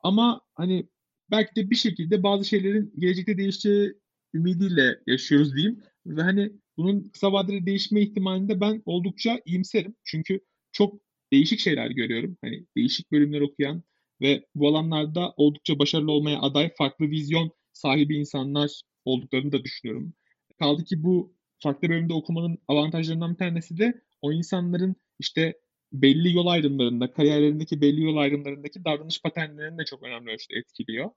Ama hani belki de bir şekilde bazı şeylerin gelecekte değişeceği ümidiyle yaşıyoruz diyeyim. Ve hani bunun kısa vadede değişme ihtimalinde ben oldukça iyimserim. Çünkü çok değişik şeyler görüyorum. Hani değişik bölümler okuyan ve bu alanlarda oldukça başarılı olmaya aday farklı vizyon sahibi insanlar olduklarını da düşünüyorum. Kaldı ki bu farklı bölümde okumanın avantajlarından bir tanesi de o insanların işte belli yol ayrımlarında, kariyerlerindeki belli yol ayrımlarındaki davranış paternlerini de çok önemli ölçüde etkiliyor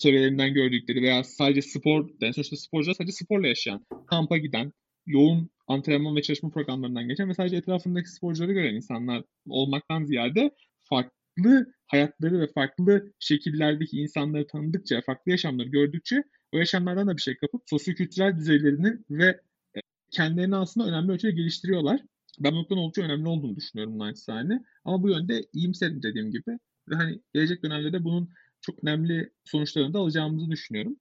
çevrelerinden gördükleri veya sadece spor, yani sonuçta sporcular sadece sporla yaşayan, kampa giden, yoğun antrenman ve çalışma programlarından geçen ve sadece etrafındaki sporcuları gören insanlar olmaktan ziyade farklı hayatları ve farklı şekillerdeki insanları tanıdıkça, farklı yaşamları gördükçe o yaşamlardan da bir şey kapıp sosyokültürel düzeylerini ve e, kendilerini aslında önemli ölçüde geliştiriyorlar. Ben bu oldukça önemli olduğunu düşünüyorum naçizane. Ama bu yönde iyimserim dediğim gibi. Ve hani gelecek dönemde de bunun çok önemli sonuçlarını da alacağımızı düşünüyorum.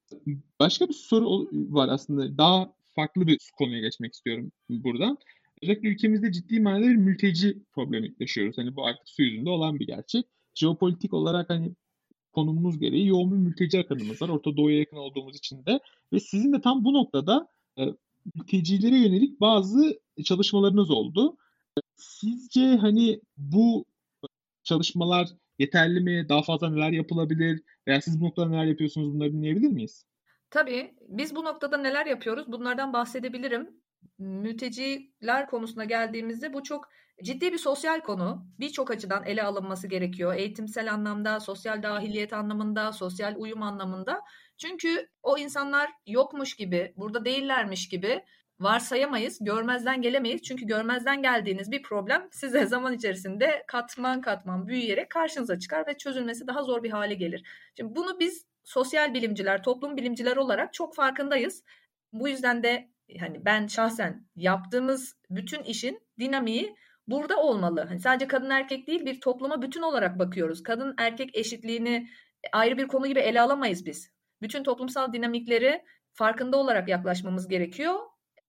Başka bir soru var aslında. Daha farklı bir konuya geçmek istiyorum buradan. Özellikle ülkemizde ciddi manada bir mülteci problemi yaşıyoruz. Hani bu artık su yüzünde olan bir gerçek. Jeopolitik olarak hani konumumuz gereği yoğun bir mülteci akınımız var. Orta Doğu'ya yakın olduğumuz için de. Ve sizin de tam bu noktada e, mültecilere yönelik bazı çalışmalarınız oldu. Sizce hani bu çalışmalar yeterli mi? Daha fazla neler yapılabilir? Veya siz bu noktada neler yapıyorsunuz? Bunları dinleyebilir miyiz? Tabii. Biz bu noktada neler yapıyoruz? Bunlardan bahsedebilirim. Mülteciler konusuna geldiğimizde bu çok ciddi bir sosyal konu. Birçok açıdan ele alınması gerekiyor. Eğitimsel anlamda, sosyal dahiliyet anlamında, sosyal uyum anlamında. Çünkü o insanlar yokmuş gibi, burada değillermiş gibi varsayamayız, görmezden gelemeyiz. Çünkü görmezden geldiğiniz bir problem size [LAUGHS] zaman içerisinde katman katman büyüyerek karşınıza çıkar ve çözülmesi daha zor bir hale gelir. Şimdi bunu biz sosyal bilimciler, toplum bilimciler olarak çok farkındayız. Bu yüzden de hani ben şahsen yaptığımız bütün işin dinamiği burada olmalı. Hani sadece kadın erkek değil bir topluma bütün olarak bakıyoruz. Kadın erkek eşitliğini ayrı bir konu gibi ele alamayız biz. Bütün toplumsal dinamikleri farkında olarak yaklaşmamız gerekiyor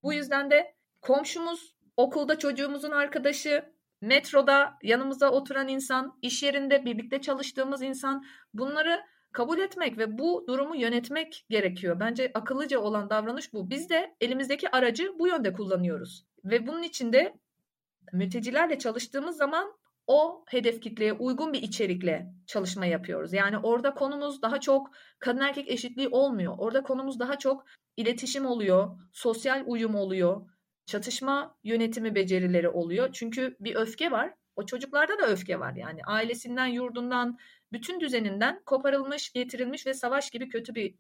bu yüzden de komşumuz, okulda çocuğumuzun arkadaşı, metroda yanımıza oturan insan, iş yerinde birlikte çalıştığımız insan bunları kabul etmek ve bu durumu yönetmek gerekiyor. Bence akıllıca olan davranış bu. Biz de elimizdeki aracı bu yönde kullanıyoruz. Ve bunun içinde mültecilerle çalıştığımız zaman o hedef kitleye uygun bir içerikle çalışma yapıyoruz. Yani orada konumuz daha çok kadın erkek eşitliği olmuyor. Orada konumuz daha çok iletişim oluyor, sosyal uyum oluyor, çatışma yönetimi becerileri oluyor. Çünkü bir öfke var. O çocuklarda da öfke var yani. Ailesinden, yurdundan, bütün düzeninden koparılmış, getirilmiş ve savaş gibi kötü bir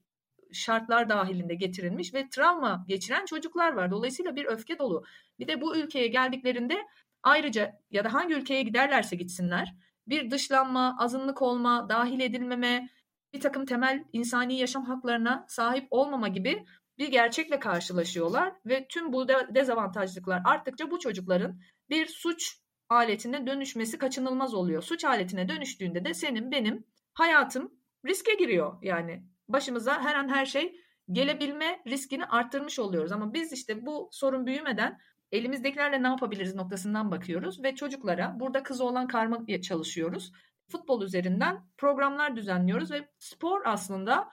şartlar dahilinde getirilmiş ve travma geçiren çocuklar var. Dolayısıyla bir öfke dolu. Bir de bu ülkeye geldiklerinde ayrıca ya da hangi ülkeye giderlerse gitsinler bir dışlanma, azınlık olma, dahil edilmeme, bir takım temel insani yaşam haklarına sahip olmama gibi bir gerçekle karşılaşıyorlar ve tüm bu dezavantajlıklar arttıkça bu çocukların bir suç aletine dönüşmesi kaçınılmaz oluyor. Suç aletine dönüştüğünde de senin benim hayatım riske giriyor. Yani başımıza her an her şey gelebilme riskini arttırmış oluyoruz. Ama biz işte bu sorun büyümeden elimizdekilerle ne yapabiliriz noktasından bakıyoruz ve çocuklara burada kızı olan karma çalışıyoruz. Futbol üzerinden programlar düzenliyoruz ve spor aslında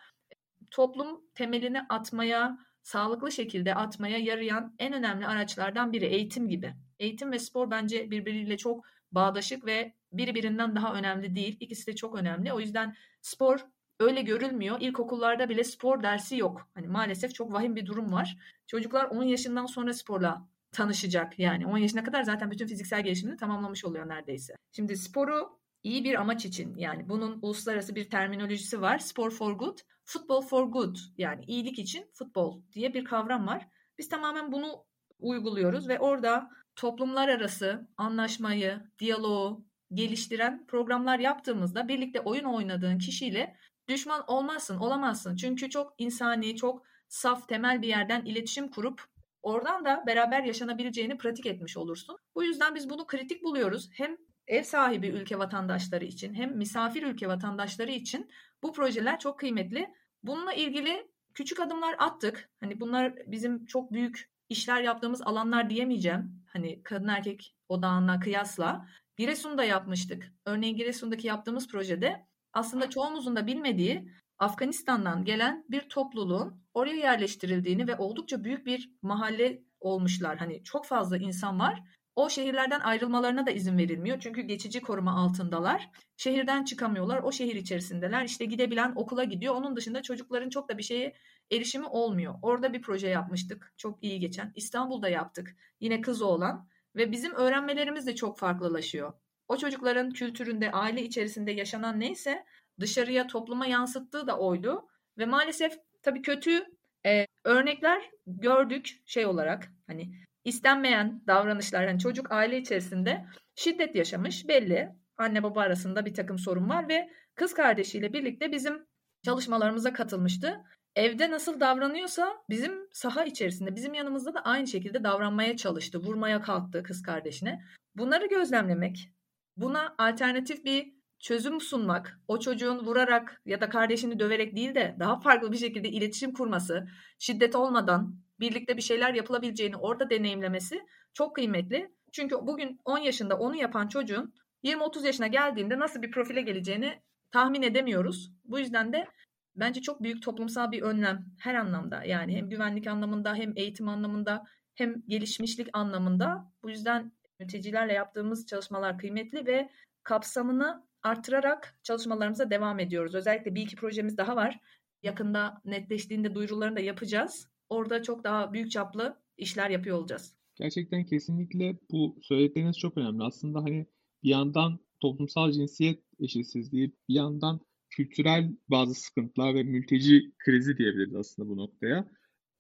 toplum temelini atmaya, sağlıklı şekilde atmaya yarayan en önemli araçlardan biri eğitim gibi. Eğitim ve spor bence birbiriyle çok bağdaşık ve biri birinden daha önemli değil. İkisi de çok önemli. O yüzden spor öyle görülmüyor. İlkokullarda bile spor dersi yok. Hani maalesef çok vahim bir durum var. Çocuklar 10 yaşından sonra sporla tanışacak. Yani 10 yaşına kadar zaten bütün fiziksel gelişimini tamamlamış oluyor neredeyse. Şimdi sporu iyi bir amaç için yani bunun uluslararası bir terminolojisi var. Spor for good, football for good yani iyilik için futbol diye bir kavram var. Biz tamamen bunu uyguluyoruz ve orada toplumlar arası anlaşmayı, diyaloğu geliştiren programlar yaptığımızda birlikte oyun oynadığın kişiyle düşman olmazsın, olamazsın. Çünkü çok insani, çok saf, temel bir yerden iletişim kurup oradan da beraber yaşanabileceğini pratik etmiş olursun. Bu yüzden biz bunu kritik buluyoruz. Hem ev sahibi ülke vatandaşları için hem misafir ülke vatandaşları için bu projeler çok kıymetli. Bununla ilgili küçük adımlar attık. Hani bunlar bizim çok büyük işler yaptığımız alanlar diyemeyeceğim. Hani kadın erkek odağına kıyasla. Giresun'da yapmıştık. Örneğin Giresun'daki yaptığımız projede aslında çoğumuzun da bilmediği Afganistan'dan gelen bir topluluğun oraya yerleştirildiğini ve oldukça büyük bir mahalle olmuşlar. Hani çok fazla insan var. O şehirlerden ayrılmalarına da izin verilmiyor. Çünkü geçici koruma altındalar. Şehirden çıkamıyorlar. O şehir içerisindeler. İşte gidebilen okula gidiyor. Onun dışında çocukların çok da bir şeye erişimi olmuyor. Orada bir proje yapmıştık. Çok iyi geçen. İstanbul'da yaptık. Yine kız olan ve bizim öğrenmelerimiz de çok farklılaşıyor. O çocukların kültüründe, aile içerisinde yaşanan neyse dışarıya topluma yansıttığı da oydu. Ve maalesef tabii kötü e, örnekler gördük şey olarak hani istenmeyen davranışlar hani çocuk aile içerisinde şiddet yaşamış belli. Anne baba arasında bir takım sorun var ve kız kardeşiyle birlikte bizim çalışmalarımıza katılmıştı. Evde nasıl davranıyorsa bizim saha içerisinde bizim yanımızda da aynı şekilde davranmaya çalıştı. Vurmaya kalktı kız kardeşine. Bunları gözlemlemek, buna alternatif bir çözüm sunmak, o çocuğun vurarak ya da kardeşini döverek değil de daha farklı bir şekilde iletişim kurması, şiddet olmadan birlikte bir şeyler yapılabileceğini orada deneyimlemesi çok kıymetli. Çünkü bugün 10 yaşında onu yapan çocuğun 20-30 yaşına geldiğinde nasıl bir profile geleceğini tahmin edemiyoruz. Bu yüzden de bence çok büyük toplumsal bir önlem her anlamda. Yani hem güvenlik anlamında hem eğitim anlamında hem gelişmişlik anlamında. Bu yüzden mültecilerle yaptığımız çalışmalar kıymetli ve kapsamını artırarak çalışmalarımıza devam ediyoruz. Özellikle bir iki projemiz daha var. Yakında netleştiğinde duyurularını da yapacağız. Orada çok daha büyük çaplı işler yapıyor olacağız. Gerçekten kesinlikle bu söyledikleriniz çok önemli. Aslında hani bir yandan toplumsal cinsiyet eşitsizliği, bir yandan kültürel bazı sıkıntılar ve mülteci krizi diyebiliriz aslında bu noktaya.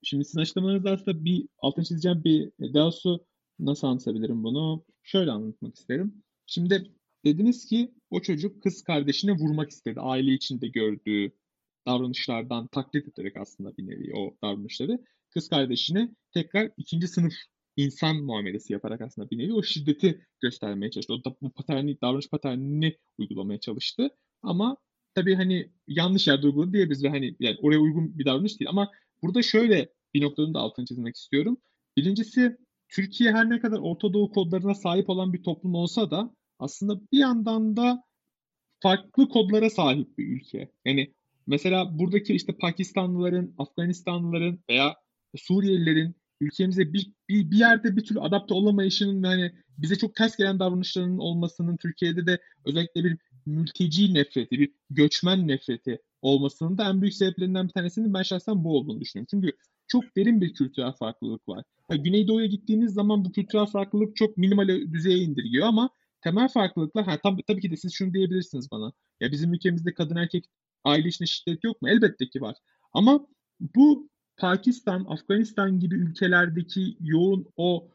Şimdi sizin açıklamalarınızda aslında bir altın çizeceğim bir daha su nasıl anlatabilirim bunu? Şöyle anlatmak isterim. Şimdi Dediniz ki o çocuk kız kardeşine vurmak istedi. Aile içinde gördüğü davranışlardan taklit ederek aslında bir nevi o davranışları kız kardeşine tekrar ikinci sınıf insan muamelesi yaparak aslında bir nevi o şiddeti göstermeye çalıştı. O da bu paterni, davranış paternini uygulamaya çalıştı. Ama tabii hani yanlış yerde uyguladı diyebiliriz ve hani yani oraya uygun bir davranış değil. Ama burada şöyle bir noktanın da altını çizmek istiyorum. Birincisi Türkiye her ne kadar Orta Doğu kodlarına sahip olan bir toplum olsa da aslında bir yandan da farklı kodlara sahip bir ülke. Yani Mesela buradaki işte Pakistanlıların, Afganistanlıların veya Suriyelilerin ülkemize bir, bir, bir yerde bir türlü adapte olamayışının yani bize çok ters gelen davranışlarının olmasının Türkiye'de de özellikle bir mülteci nefreti, bir göçmen nefreti olmasının da en büyük sebeplerinden bir tanesinin ben şahsen bu olduğunu düşünüyorum. Çünkü çok derin bir kültürel farklılık var. Yani Güneydoğu'ya gittiğiniz zaman bu kültürel farklılık çok minimal düzeye indirgiyor ama temel farklılıklar ha, tam, tabii ki de siz şunu diyebilirsiniz bana. Ya bizim ülkemizde kadın erkek aile içinde şiddet yok mu? Elbette ki var. Ama bu Pakistan, Afganistan gibi ülkelerdeki yoğun o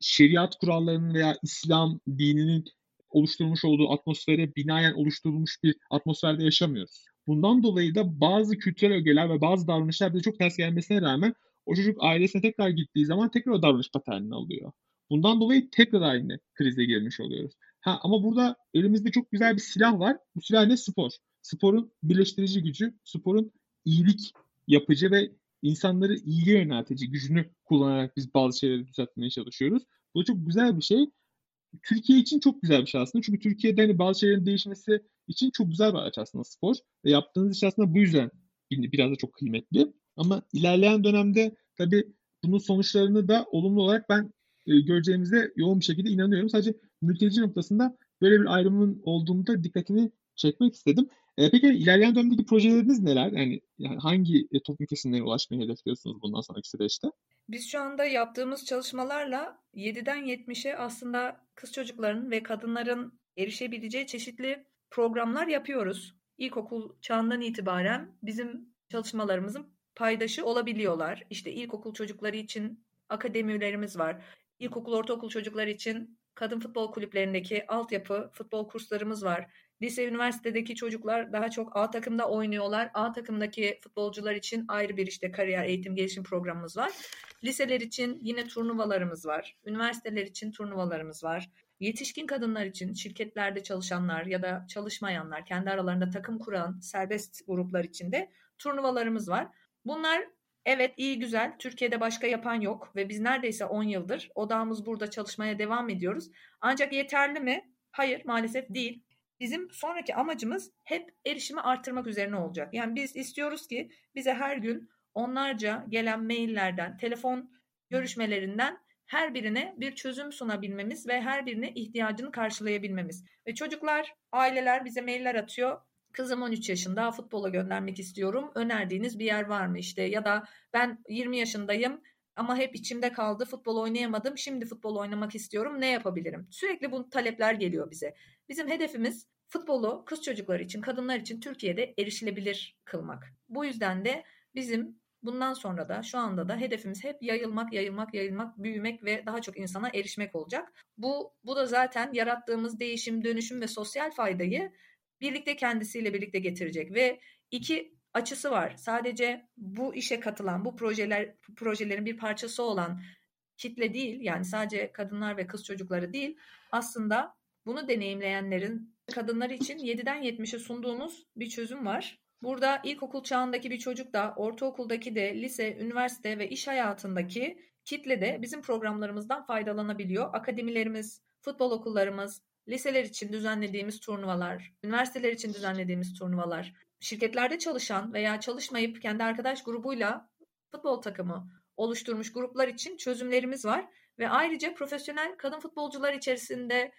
şeriat kurallarının veya İslam dininin oluşturmuş olduğu atmosfere binaen oluşturulmuş bir atmosferde yaşamıyoruz. Bundan dolayı da bazı kültürel ögeler ve bazı davranışlar bize çok ters gelmesine rağmen o çocuk ailesine tekrar gittiği zaman tekrar o davranış paternini alıyor. Bundan dolayı tekrar aynı krize girmiş oluyoruz. Ha, ama burada elimizde çok güzel bir silah var. Bu silah ne? Spor. Sporun birleştirici gücü, sporun iyilik yapıcı ve insanları iyiye yöneltici gücünü kullanarak biz bazı şeyleri düzeltmeye çalışıyoruz. Bu çok güzel bir şey. Türkiye için çok güzel bir şey aslında. Çünkü Türkiye'de hani bazı şeylerin değişmesi için çok güzel bir araç aslında spor. Ve yaptığınız iş aslında bu yüzden biraz da çok kıymetli. Ama ilerleyen dönemde tabii bunun sonuçlarını da olumlu olarak ben e, göreceğimize yoğun bir şekilde inanıyorum. Sadece mülteci noktasında böyle bir ayrımın olduğunda dikkatini çekmek istedim. E, peki ilerleyen dönemdeki projeleriniz neler? Yani, yani hangi e, toplum kesimlerine ulaşmayı hedefliyorsunuz bundan sonraki süreçte? Biz şu anda yaptığımız çalışmalarla 7'den 70'e aslında kız çocukların ve kadınların erişebileceği çeşitli programlar yapıyoruz. İlkokul çağından itibaren bizim çalışmalarımızın paydaşı olabiliyorlar. İşte ilkokul çocukları için akademilerimiz var. İlkokul, ortaokul çocukları için kadın futbol kulüplerindeki altyapı futbol kurslarımız var. Lise, üniversitedeki çocuklar daha çok A takımda oynuyorlar. A takımdaki futbolcular için ayrı bir işte kariyer eğitim gelişim programımız var. Liseler için yine turnuvalarımız var. Üniversiteler için turnuvalarımız var. Yetişkin kadınlar için şirketlerde çalışanlar ya da çalışmayanlar, kendi aralarında takım kuran serbest gruplar için de turnuvalarımız var. Bunlar evet iyi güzel. Türkiye'de başka yapan yok ve biz neredeyse 10 yıldır odağımız burada çalışmaya devam ediyoruz. Ancak yeterli mi? Hayır maalesef değil. Bizim sonraki amacımız hep erişimi arttırmak üzerine olacak. Yani biz istiyoruz ki bize her gün onlarca gelen maillerden, telefon görüşmelerinden her birine bir çözüm sunabilmemiz ve her birine ihtiyacını karşılayabilmemiz. Ve çocuklar, aileler bize mailler atıyor. Kızım 13 yaşında futbola göndermek istiyorum. Önerdiğiniz bir yer var mı işte ya da ben 20 yaşındayım ama hep içimde kaldı. Futbol oynayamadım. Şimdi futbol oynamak istiyorum. Ne yapabilirim? Sürekli bu talepler geliyor bize. Bizim hedefimiz futbolu kız çocukları için, kadınlar için Türkiye'de erişilebilir kılmak. Bu yüzden de bizim bundan sonra da şu anda da hedefimiz hep yayılmak, yayılmak, yayılmak, büyümek ve daha çok insana erişmek olacak. Bu bu da zaten yarattığımız değişim, dönüşüm ve sosyal faydayı birlikte kendisiyle birlikte getirecek ve iki açısı var. Sadece bu işe katılan, bu projeler projelerin bir parçası olan kitle değil, yani sadece kadınlar ve kız çocukları değil, aslında bunu deneyimleyenlerin kadınlar için 7'den 70'e sunduğumuz bir çözüm var. Burada ilkokul çağındaki bir çocuk da, ortaokuldaki de, lise, üniversite ve iş hayatındaki kitle de bizim programlarımızdan faydalanabiliyor. Akademilerimiz, futbol okullarımız, liseler için düzenlediğimiz turnuvalar, üniversiteler için düzenlediğimiz turnuvalar, şirketlerde çalışan veya çalışmayıp kendi arkadaş grubuyla futbol takımı oluşturmuş gruplar için çözümlerimiz var ve ayrıca profesyonel kadın futbolcular içerisinde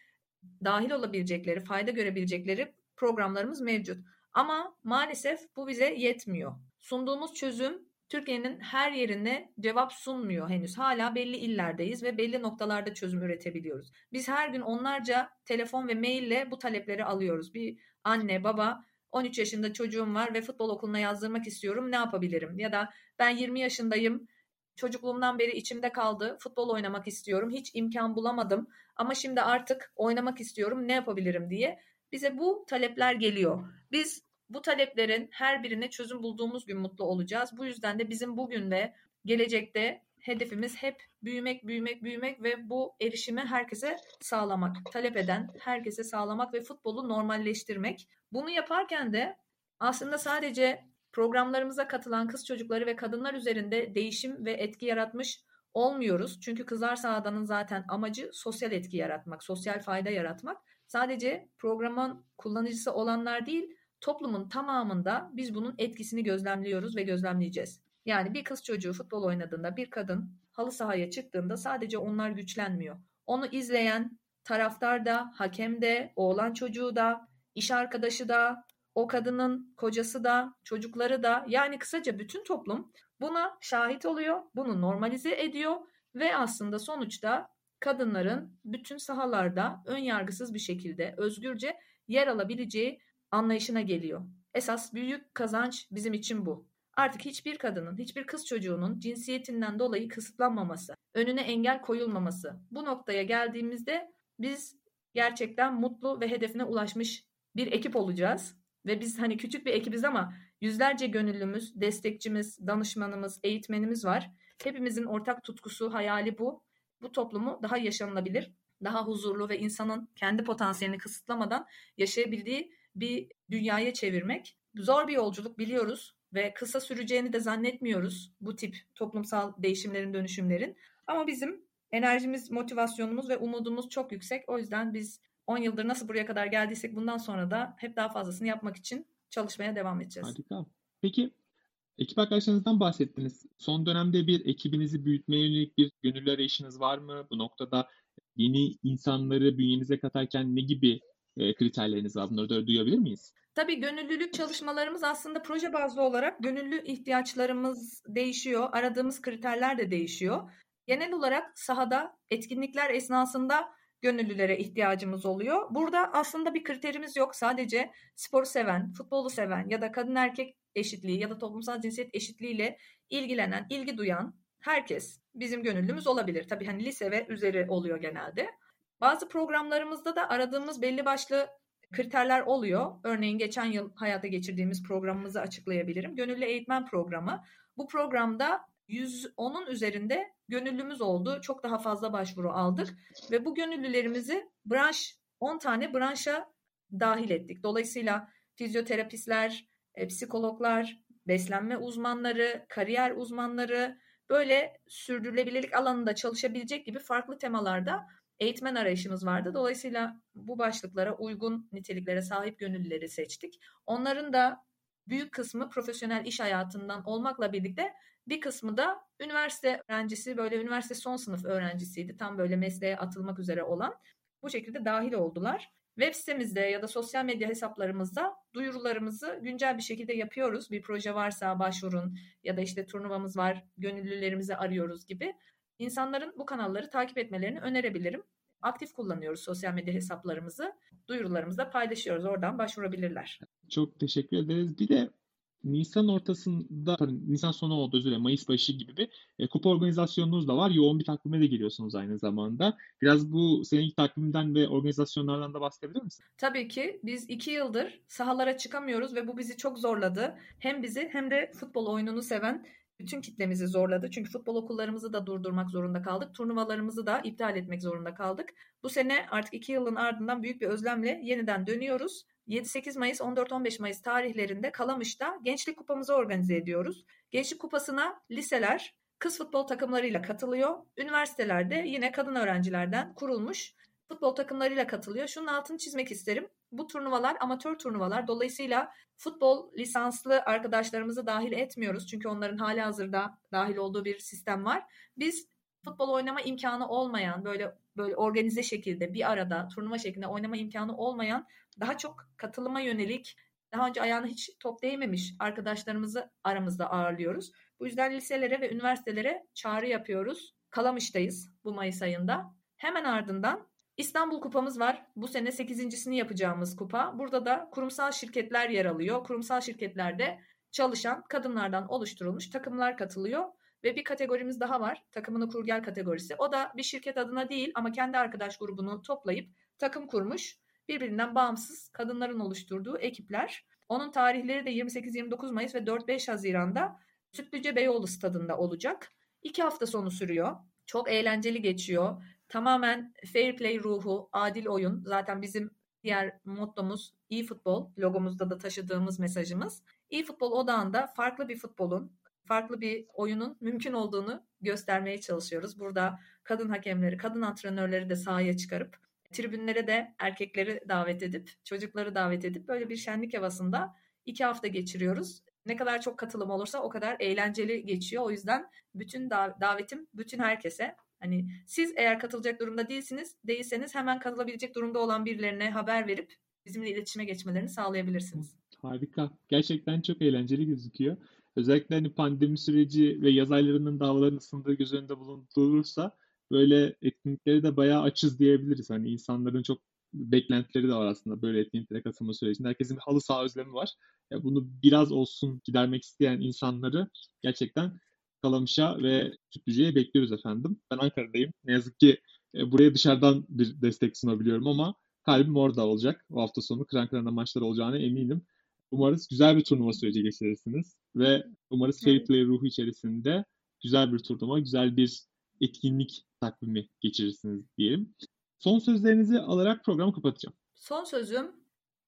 dahil olabilecekleri, fayda görebilecekleri programlarımız mevcut. Ama maalesef bu bize yetmiyor. Sunduğumuz çözüm Türkiye'nin her yerine cevap sunmuyor henüz. Hala belli illerdeyiz ve belli noktalarda çözüm üretebiliyoruz. Biz her gün onlarca telefon ve maille bu talepleri alıyoruz. Bir anne, baba 13 yaşında çocuğum var ve futbol okuluna yazdırmak istiyorum. Ne yapabilirim? Ya da ben 20 yaşındayım. Çocukluğumdan beri içimde kaldı. Futbol oynamak istiyorum. Hiç imkan bulamadım ama şimdi artık oynamak istiyorum. Ne yapabilirim diye bize bu talepler geliyor. Biz bu taleplerin her birine çözüm bulduğumuz gün mutlu olacağız. Bu yüzden de bizim bugün ve gelecekte hedefimiz hep büyümek, büyümek, büyümek ve bu erişimi herkese sağlamak. Talep eden herkese sağlamak ve futbolu normalleştirmek. Bunu yaparken de aslında sadece programlarımıza katılan kız çocukları ve kadınlar üzerinde değişim ve etki yaratmış olmuyoruz. Çünkü Kızlar Sahada'nın zaten amacı sosyal etki yaratmak, sosyal fayda yaratmak. Sadece programın kullanıcısı olanlar değil, toplumun tamamında biz bunun etkisini gözlemliyoruz ve gözlemleyeceğiz. Yani bir kız çocuğu futbol oynadığında, bir kadın halı sahaya çıktığında sadece onlar güçlenmiyor. Onu izleyen taraftar da, hakem de, oğlan çocuğu da, iş arkadaşı da, o kadının kocası da, çocukları da yani kısaca bütün toplum buna şahit oluyor, bunu normalize ediyor ve aslında sonuçta kadınların bütün sahalarda ön yargısız bir şekilde özgürce yer alabileceği anlayışına geliyor. Esas büyük kazanç bizim için bu. Artık hiçbir kadının, hiçbir kız çocuğunun cinsiyetinden dolayı kısıtlanmaması, önüne engel koyulmaması. Bu noktaya geldiğimizde biz gerçekten mutlu ve hedefine ulaşmış bir ekip olacağız. Ve biz hani küçük bir ekibiz ama yüzlerce gönüllümüz, destekçimiz, danışmanımız, eğitmenimiz var. Hepimizin ortak tutkusu, hayali bu. Bu toplumu daha yaşanılabilir, daha huzurlu ve insanın kendi potansiyelini kısıtlamadan yaşayabildiği bir dünyaya çevirmek. Zor bir yolculuk biliyoruz ve kısa süreceğini de zannetmiyoruz bu tip toplumsal değişimlerin, dönüşümlerin. Ama bizim enerjimiz, motivasyonumuz ve umudumuz çok yüksek. O yüzden biz 10 yıldır nasıl buraya kadar geldiysek bundan sonra da hep daha fazlasını yapmak için çalışmaya devam edeceğiz. Harika. Peki ekip arkadaşlarınızdan bahsettiniz. Son dönemde bir ekibinizi büyütmeye yönelik bir gönüllü arayışınız var mı? Bu noktada yeni insanları bünyenize katarken ne gibi e, kriterleriniz var? Bunları da duyabilir miyiz? Tabii gönüllülük çalışmalarımız aslında proje bazlı olarak gönüllü ihtiyaçlarımız değişiyor. Aradığımız kriterler de değişiyor. Genel olarak sahada etkinlikler esnasında gönüllülere ihtiyacımız oluyor. Burada aslında bir kriterimiz yok. Sadece sporu seven, futbolu seven ya da kadın erkek eşitliği ya da toplumsal cinsiyet eşitliğiyle ilgilenen, ilgi duyan herkes bizim gönüllümüz olabilir. Tabii hani lise ve üzeri oluyor genelde. Bazı programlarımızda da aradığımız belli başlı kriterler oluyor. Örneğin geçen yıl hayata geçirdiğimiz programımızı açıklayabilirim. Gönüllü eğitmen programı. Bu programda 110'un üzerinde gönüllümüz oldu. Çok daha fazla başvuru aldık ve bu gönüllülerimizi branş 10 tane branşa dahil ettik. Dolayısıyla fizyoterapistler, e, psikologlar, beslenme uzmanları, kariyer uzmanları böyle sürdürülebilirlik alanında çalışabilecek gibi farklı temalarda eğitmen arayışımız vardı. Dolayısıyla bu başlıklara uygun niteliklere sahip gönüllüleri seçtik. Onların da büyük kısmı profesyonel iş hayatından olmakla birlikte bir kısmı da üniversite öğrencisi, böyle üniversite son sınıf öğrencisiydi. Tam böyle mesleğe atılmak üzere olan. Bu şekilde dahil oldular. Web sitemizde ya da sosyal medya hesaplarımızda duyurularımızı güncel bir şekilde yapıyoruz. Bir proje varsa başvurun ya da işte turnuvamız var, gönüllülerimizi arıyoruz gibi. İnsanların bu kanalları takip etmelerini önerebilirim. Aktif kullanıyoruz sosyal medya hesaplarımızı. Duyurularımızda paylaşıyoruz. Oradan başvurabilirler. Çok teşekkür ederiz. Bir de Nisan ortasında, Nisan sonu oldu özür dilerim, Mayıs başı gibi bir e, kupa organizasyonunuz da var. Yoğun bir takvime de giriyorsunuz aynı zamanda. Biraz bu senin takvimden ve organizasyonlardan da bahsedebilir misin? Tabii ki. Biz iki yıldır sahalara çıkamıyoruz ve bu bizi çok zorladı. Hem bizi hem de futbol oyununu seven bütün kitlemizi zorladı. Çünkü futbol okullarımızı da durdurmak zorunda kaldık. Turnuvalarımızı da iptal etmek zorunda kaldık. Bu sene artık iki yılın ardından büyük bir özlemle yeniden dönüyoruz. 7-8 Mayıs, 14-15 Mayıs tarihlerinde Kalamış'ta Gençlik Kupamızı organize ediyoruz. Gençlik Kupası'na liseler, kız futbol takımlarıyla katılıyor. Üniversitelerde yine kadın öğrencilerden kurulmuş futbol takımlarıyla katılıyor. Şunun altını çizmek isterim. Bu turnuvalar amatör turnuvalar. Dolayısıyla futbol lisanslı arkadaşlarımızı dahil etmiyoruz. Çünkü onların hali hazırda dahil olduğu bir sistem var. Biz futbol oynama imkanı olmayan böyle böyle organize şekilde bir arada turnuva şeklinde oynama imkanı olmayan daha çok katılıma yönelik daha önce ayağına hiç top değmemiş arkadaşlarımızı aramızda ağırlıyoruz. Bu yüzden liselere ve üniversitelere çağrı yapıyoruz. Kalamış'tayız bu Mayıs ayında. Hemen ardından İstanbul Kupamız var. Bu sene 8.sini yapacağımız kupa. Burada da kurumsal şirketler yer alıyor. Kurumsal şirketlerde çalışan kadınlardan oluşturulmuş takımlar katılıyor. Ve bir kategorimiz daha var. Takımını kur gel kategorisi. O da bir şirket adına değil ama kendi arkadaş grubunu toplayıp takım kurmuş. Birbirinden bağımsız kadınların oluşturduğu ekipler. Onun tarihleri de 28-29 Mayıs ve 4-5 Haziran'da Sütlüce Beyoğlu stadında olacak. İki hafta sonu sürüyor. Çok eğlenceli geçiyor. Tamamen fair play ruhu, adil oyun. Zaten bizim diğer mottomuz iyi futbol. Logomuzda da taşıdığımız mesajımız. İyi futbol odağında farklı bir futbolun, farklı bir oyunun mümkün olduğunu göstermeye çalışıyoruz. Burada kadın hakemleri, kadın antrenörleri de sahaya çıkarıp tribünlere de erkekleri davet edip, çocukları davet edip böyle bir şenlik havasında iki hafta geçiriyoruz. Ne kadar çok katılım olursa o kadar eğlenceli geçiyor. O yüzden bütün davetim bütün herkese. Hani siz eğer katılacak durumda değilsiniz, değilseniz hemen katılabilecek durumda olan birilerine haber verip bizimle iletişime geçmelerini sağlayabilirsiniz. Harika. Gerçekten çok eğlenceli gözüküyor. Özellikle hani pandemi süreci ve yaz aylarının da havaların ısındığı göz önünde bulundurulursa böyle etkinlikleri de bayağı açız diyebiliriz. Hani insanların çok beklentileri de var aslında böyle etkinliklere katılma sürecinde. Herkesin bir halı saha özlemi var. Bunu biraz olsun gidermek isteyen insanları gerçekten Kalamış'a ve Sütlüce'ye bekliyoruz efendim. Ben Ankara'dayım. Ne yazık ki e, buraya dışarıdan bir destek sunabiliyorum ama kalbim orada olacak. O hafta sonu kıran kırana maçlar olacağına eminim. Umarız güzel bir turnuva süreci geçirirsiniz ve umarız fair play ruhu içerisinde güzel bir turnuva, güzel bir etkinlik takvimi geçirirsiniz diyelim. Son sözlerinizi alarak programı kapatacağım. Son sözüm,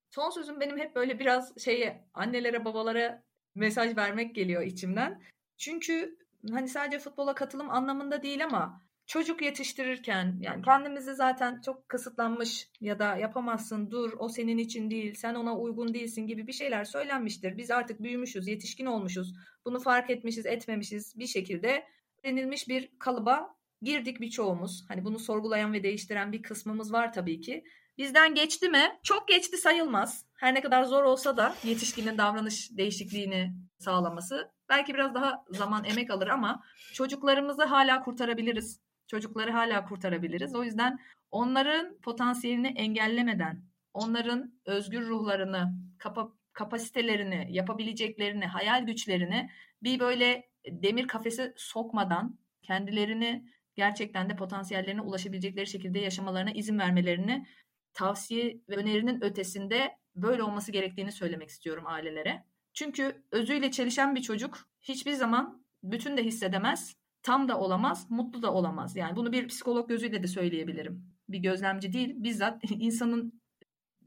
son sözüm benim hep böyle biraz şeye annelere babalara mesaj vermek geliyor içimden. Çünkü hani sadece futbola katılım anlamında değil ama çocuk yetiştirirken yani kendimizi zaten çok kısıtlanmış ya da yapamazsın dur o senin için değil sen ona uygun değilsin gibi bir şeyler söylenmiştir. Biz artık büyümüşüz yetişkin olmuşuz bunu fark etmişiz etmemişiz bir şekilde denilmiş bir kalıba girdik birçoğumuz. Hani bunu sorgulayan ve değiştiren bir kısmımız var tabii ki. Bizden geçti mi? Çok geçti sayılmaz. Her ne kadar zor olsa da yetişkinin davranış değişikliğini sağlaması. Belki biraz daha zaman emek alır ama çocuklarımızı hala kurtarabiliriz. Çocukları hala kurtarabiliriz. O yüzden onların potansiyelini engellemeden, onların özgür ruhlarını, kapa kapasitelerini, yapabileceklerini, hayal güçlerini bir böyle demir kafese sokmadan kendilerini gerçekten de potansiyellerine ulaşabilecekleri şekilde yaşamalarına izin vermelerini tavsiye ve önerinin ötesinde böyle olması gerektiğini söylemek istiyorum ailelere. Çünkü özüyle çelişen bir çocuk hiçbir zaman bütün de hissedemez, tam da olamaz, mutlu da olamaz. Yani bunu bir psikolog gözüyle de söyleyebilirim. Bir gözlemci değil, bizzat [LAUGHS] insanın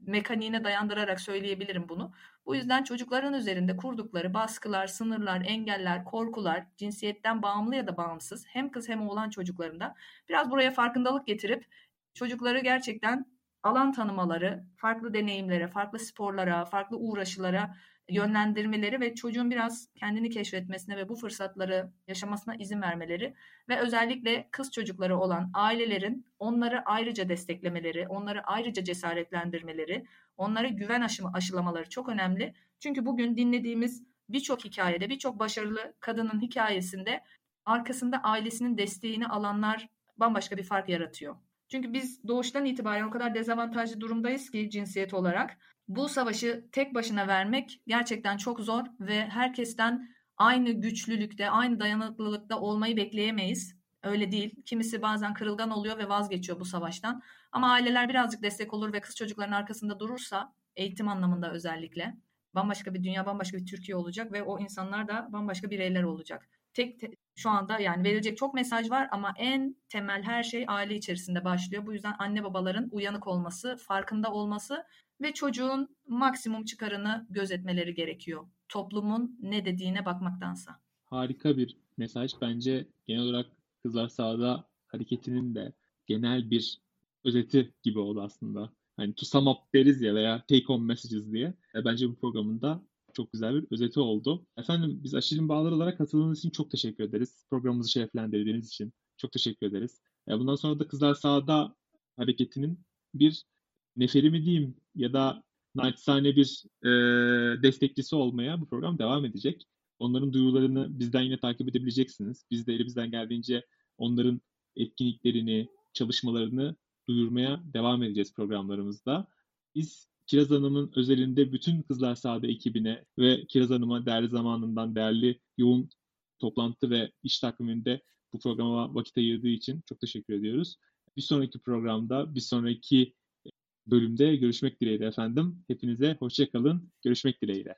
mekaniğine dayandırarak söyleyebilirim bunu. Bu yüzden çocukların üzerinde kurdukları baskılar, sınırlar, engeller, korkular, cinsiyetten bağımlı ya da bağımsız hem kız hem oğlan çocuklarında biraz buraya farkındalık getirip çocukları gerçekten alan tanımaları, farklı deneyimlere, farklı sporlara, farklı uğraşılara yönlendirmeleri ve çocuğun biraz kendini keşfetmesine ve bu fırsatları yaşamasına izin vermeleri ve özellikle kız çocukları olan ailelerin onları ayrıca desteklemeleri, onları ayrıca cesaretlendirmeleri, onlara güven aşımı aşılamaları çok önemli. Çünkü bugün dinlediğimiz birçok hikayede, birçok başarılı kadının hikayesinde arkasında ailesinin desteğini alanlar bambaşka bir fark yaratıyor. Çünkü biz doğuştan itibaren o kadar dezavantajlı durumdayız ki cinsiyet olarak. Bu savaşı tek başına vermek gerçekten çok zor ve herkesten aynı güçlülükte, aynı dayanıklılıkta olmayı bekleyemeyiz. Öyle değil. Kimisi bazen kırılgan oluyor ve vazgeçiyor bu savaştan. Ama aileler birazcık destek olur ve kız çocukların arkasında durursa, eğitim anlamında özellikle, bambaşka bir dünya, bambaşka bir Türkiye olacak ve o insanlar da bambaşka bireyler olacak. Tek te, şu anda yani verilecek çok mesaj var ama en temel her şey aile içerisinde başlıyor. Bu yüzden anne babaların uyanık olması, farkında olması ve çocuğun maksimum çıkarını gözetmeleri gerekiyor. Toplumun ne dediğine bakmaktansa. Harika bir mesaj. Bence genel olarak Kızlar Sağda hareketinin de genel bir özeti gibi oldu aslında. Hani to sum up deriz ya veya take home messages diye. E, bence bu programın da çok güzel bir özeti oldu. Efendim biz Aşil'in Bağlar olarak katıldığınız için çok teşekkür ederiz. Programımızı şereflendirdiğiniz için çok teşekkür ederiz. E, bundan sonra da Kızlar Sağda hareketinin bir neferi mi diyeyim ya da naçizane bir e, destekçisi olmaya bu program devam edecek. Onların duyurularını bizden yine takip edebileceksiniz. Biz de elimizden geldiğince onların etkinliklerini, çalışmalarını duyurmaya devam edeceğiz programlarımızda. Biz Kiraz Hanım'ın özelinde bütün Kızlar Sahada ekibine ve Kiraz Hanım'a değerli zamanından, değerli yoğun toplantı ve iş takviminde bu programa vakit ayırdığı için çok teşekkür ediyoruz. Bir sonraki programda, bir sonraki bölümde görüşmek dileğiyle efendim. Hepinize hoşçakalın. Görüşmek dileğiyle.